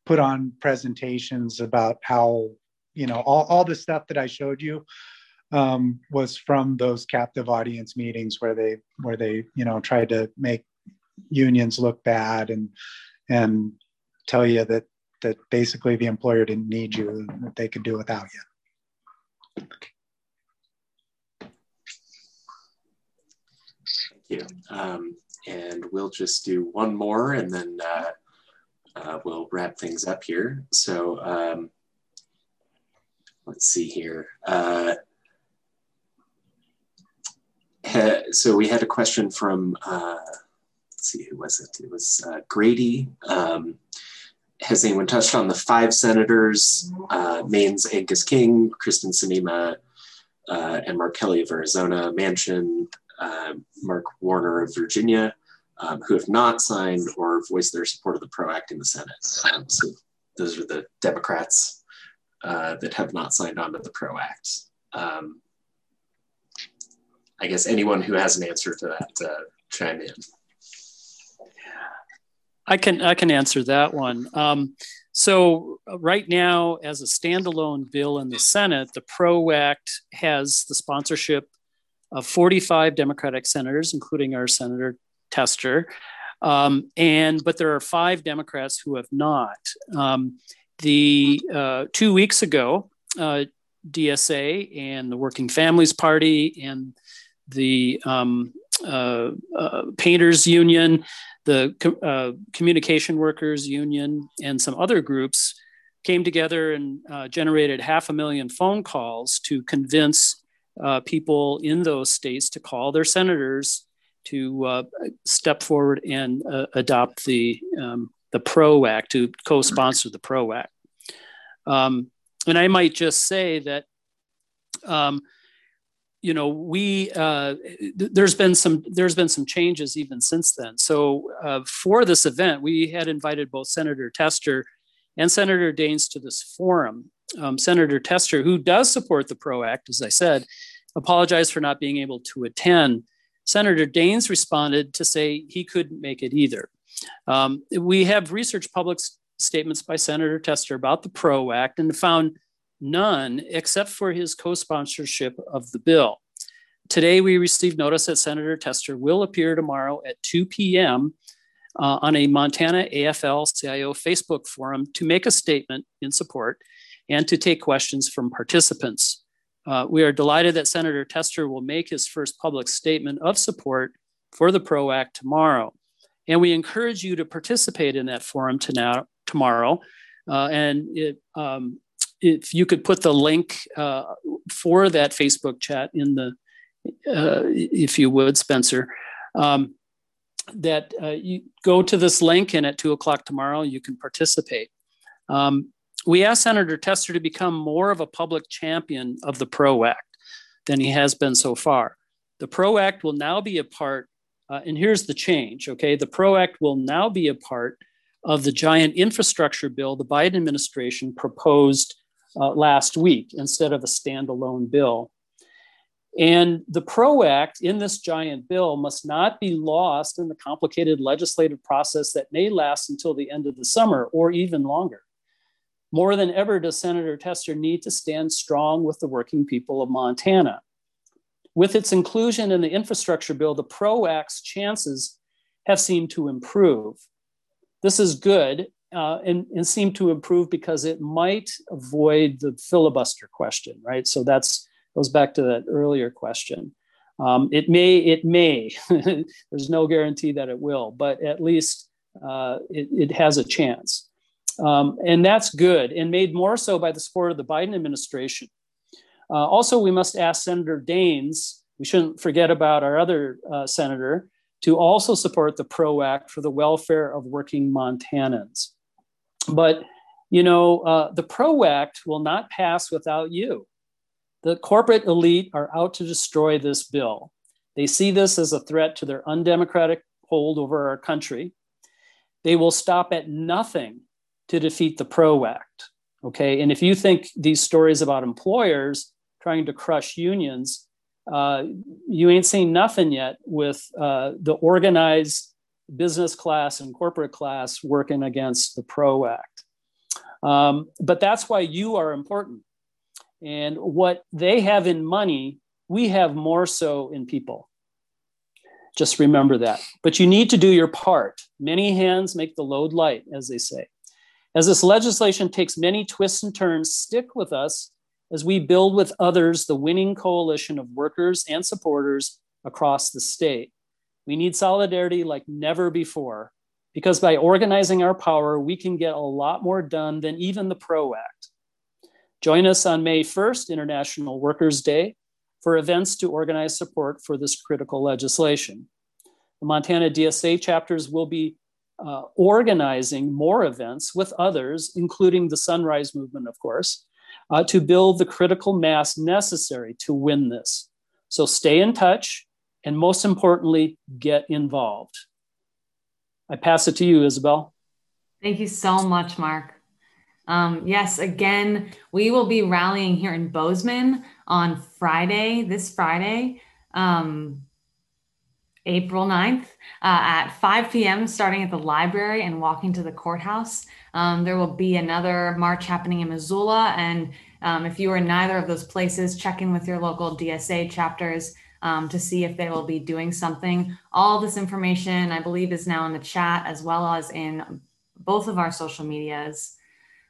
put on presentations about how you know all, all the stuff that i showed you um, was from those captive audience meetings where they where they you know tried to make unions look bad and and tell you that that basically the employer didn't need you that they could do without you Thank you. Um, and we'll just do one more and then uh, uh, we'll wrap things up here. So um, let's see here. Uh, so we had a question from, uh, let's see, who was it? It was uh, Grady. Um, has anyone touched on the five senators, uh, Maine's Angus King, Kyrsten Sinema, uh, and Mark Kelly of Arizona, Manchin, Mark Warner of Virginia, um, who have not signed or voiced their support of the PRO Act in the Senate. Um, so those are the Democrats uh, that have not signed on to the PRO Act. Um, I guess anyone who has an answer to that, uh, chime in. I can I can answer that one. Um, so right now, as a standalone bill in the Senate, the PRO Act has the sponsorship of 45 Democratic senators, including our Senator Tester, um, and but there are five Democrats who have not. Um, the uh, two weeks ago, uh, DSA and the Working Families Party and the um, uh, uh, painters union, the uh, communication workers union, and some other groups came together and uh, generated half a million phone calls to convince people in those states to call their senators to uh, step forward and adopt the um, the PRO Act to co-sponsor the PRO Act. Um, and I might just say that um, you know we uh, th- there's been some there's been some changes even since then. So uh, for this event we had invited both senator tester and senator daines to this forum. Um, senator tester who does support the pro act as i said apologized for not being able to attend senator daines responded to say he couldn't make it either um, we have research public statements by senator tester about the pro act and found None, except for his co sponsorship of the bill. Today, we received notice that Senator Tester will appear tomorrow at 2 p.m. Uh, on a Montana AFL CIO Facebook forum to make a statement in support and to take questions from participants. Uh, we are delighted that Senator Tester will make his first public statement of support for the PRO Act tomorrow. And we encourage you to participate in that forum to now, tomorrow. Uh, and it, um, if you could put the link uh, for that Facebook chat in the, uh, if you would, Spencer, um, that uh, you go to this link and at two o'clock tomorrow you can participate. Um, we asked Senator Tester to become more of a public champion of the PRO Act than he has been so far. The PRO Act will now be a part, uh, and here's the change, okay? The PRO Act will now be a part of the giant infrastructure bill the Biden administration proposed uh, last week instead of a standalone bill. And the PRO Act in this giant bill must not be lost in the complicated legislative process that may last until the end of the summer or even longer. More than ever does Senator Tester need to stand strong with the working people of Montana. With its inclusion in the infrastructure bill, the PRO Act's chances have seemed to improve. This is good uh, and, and seem to improve because it might avoid the filibuster question, right? So that's goes back to that earlier question. Um, it may, it may. There's no guarantee that it will, but at least uh, it, it, has a chance. Um, and that's good, and made more so by the support of the Biden administration. Uh, also, we must ask Senator Daines. We shouldn't forget about our other uh, senator to also support the PRO Act for the welfare of working Montanans. But you know, uh, the PRO Act will not pass without you. The corporate elite are out to destroy this bill. They see this as a threat to their undemocratic hold over our country. They will stop at nothing to defeat the PRO Act. Okay. And if you think these stories about employers trying to crush unions, uh, you ain't seen nothing yet with uh, the organized business class and corporate class working against the PRO Act. Um, but that's why you are important. And what they have in money, we have more so in people. Just remember that. But you need to do your part. Many hands make the load light, as they say. As this legislation takes many twists and turns, stick with us as we build with others the winning coalition of workers and supporters across the state. We need solidarity like never before because by organizing our power, we can get a lot more done than even the PRO Act. Join us on May 1st, International Workers' Day, for events to organize support for this critical legislation. The Montana DSA chapters will be uh, organizing more events with others, including the Sunrise Movement, of course, uh, to build the critical mass necessary to win this. So stay in touch and most importantly, get involved. I pass it to you, Isabel. Thank you so much, Mark. Um, yes, again, we will be rallying here in Bozeman on Friday, this Friday, um, April 9th uh, at 5 p.m., starting at the library and walking to the courthouse. Um, there will be another march happening in Missoula. And um, if you are in neither of those places, check in with your local DSA chapters um, to see if they will be doing something. All this information, I believe, is now in the chat as well as in both of our social medias.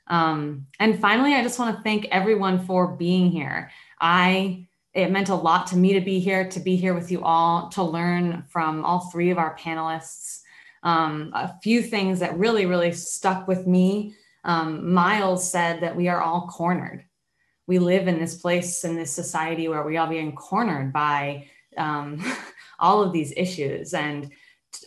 Um, and finally, I just want to thank everyone for being here. I it meant a lot to me to be here, to be here with you all, to learn from all three of our panelists. Um, a few things that really, really stuck with me. Um, Miles said that we are all cornered. We live in this place, in this society where we are all being cornered by um, all of these issues. And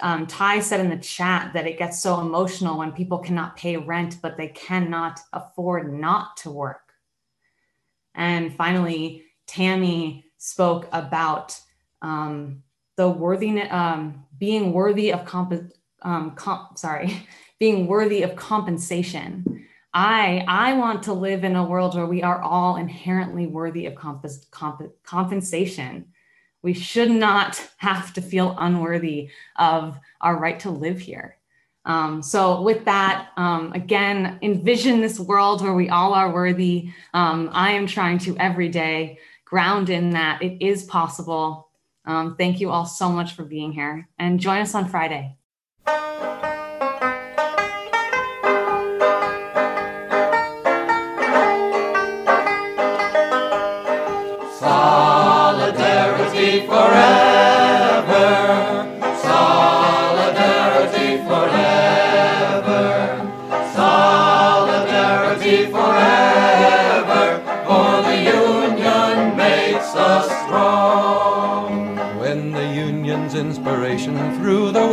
um, Ty said in the chat that it gets so emotional when people cannot pay rent, but they cannot afford not to work. And finally, Tammy spoke about um, the worthiness, um, being worthy of comp, um, comp, sorry, being worthy of compensation. I I want to live in a world where we are all inherently worthy of comp, comp, compensation. We should not have to feel unworthy of our right to live here. Um, so, with that, um, again, envision this world where we all are worthy. Um, I am trying to every day ground in that it is possible. Um, thank you all so much for being here and join us on Friday.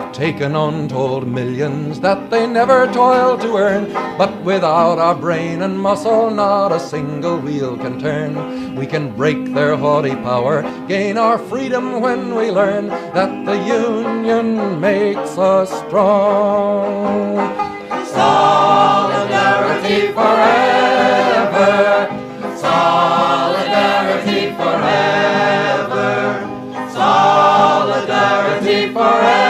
Have taken untold millions that they never toiled to earn. But without our brain and muscle, not a single wheel can turn. We can break their haughty power, gain our freedom when we learn that the union makes us strong. Solidarity forever. Solidarity forever. Solidarity forever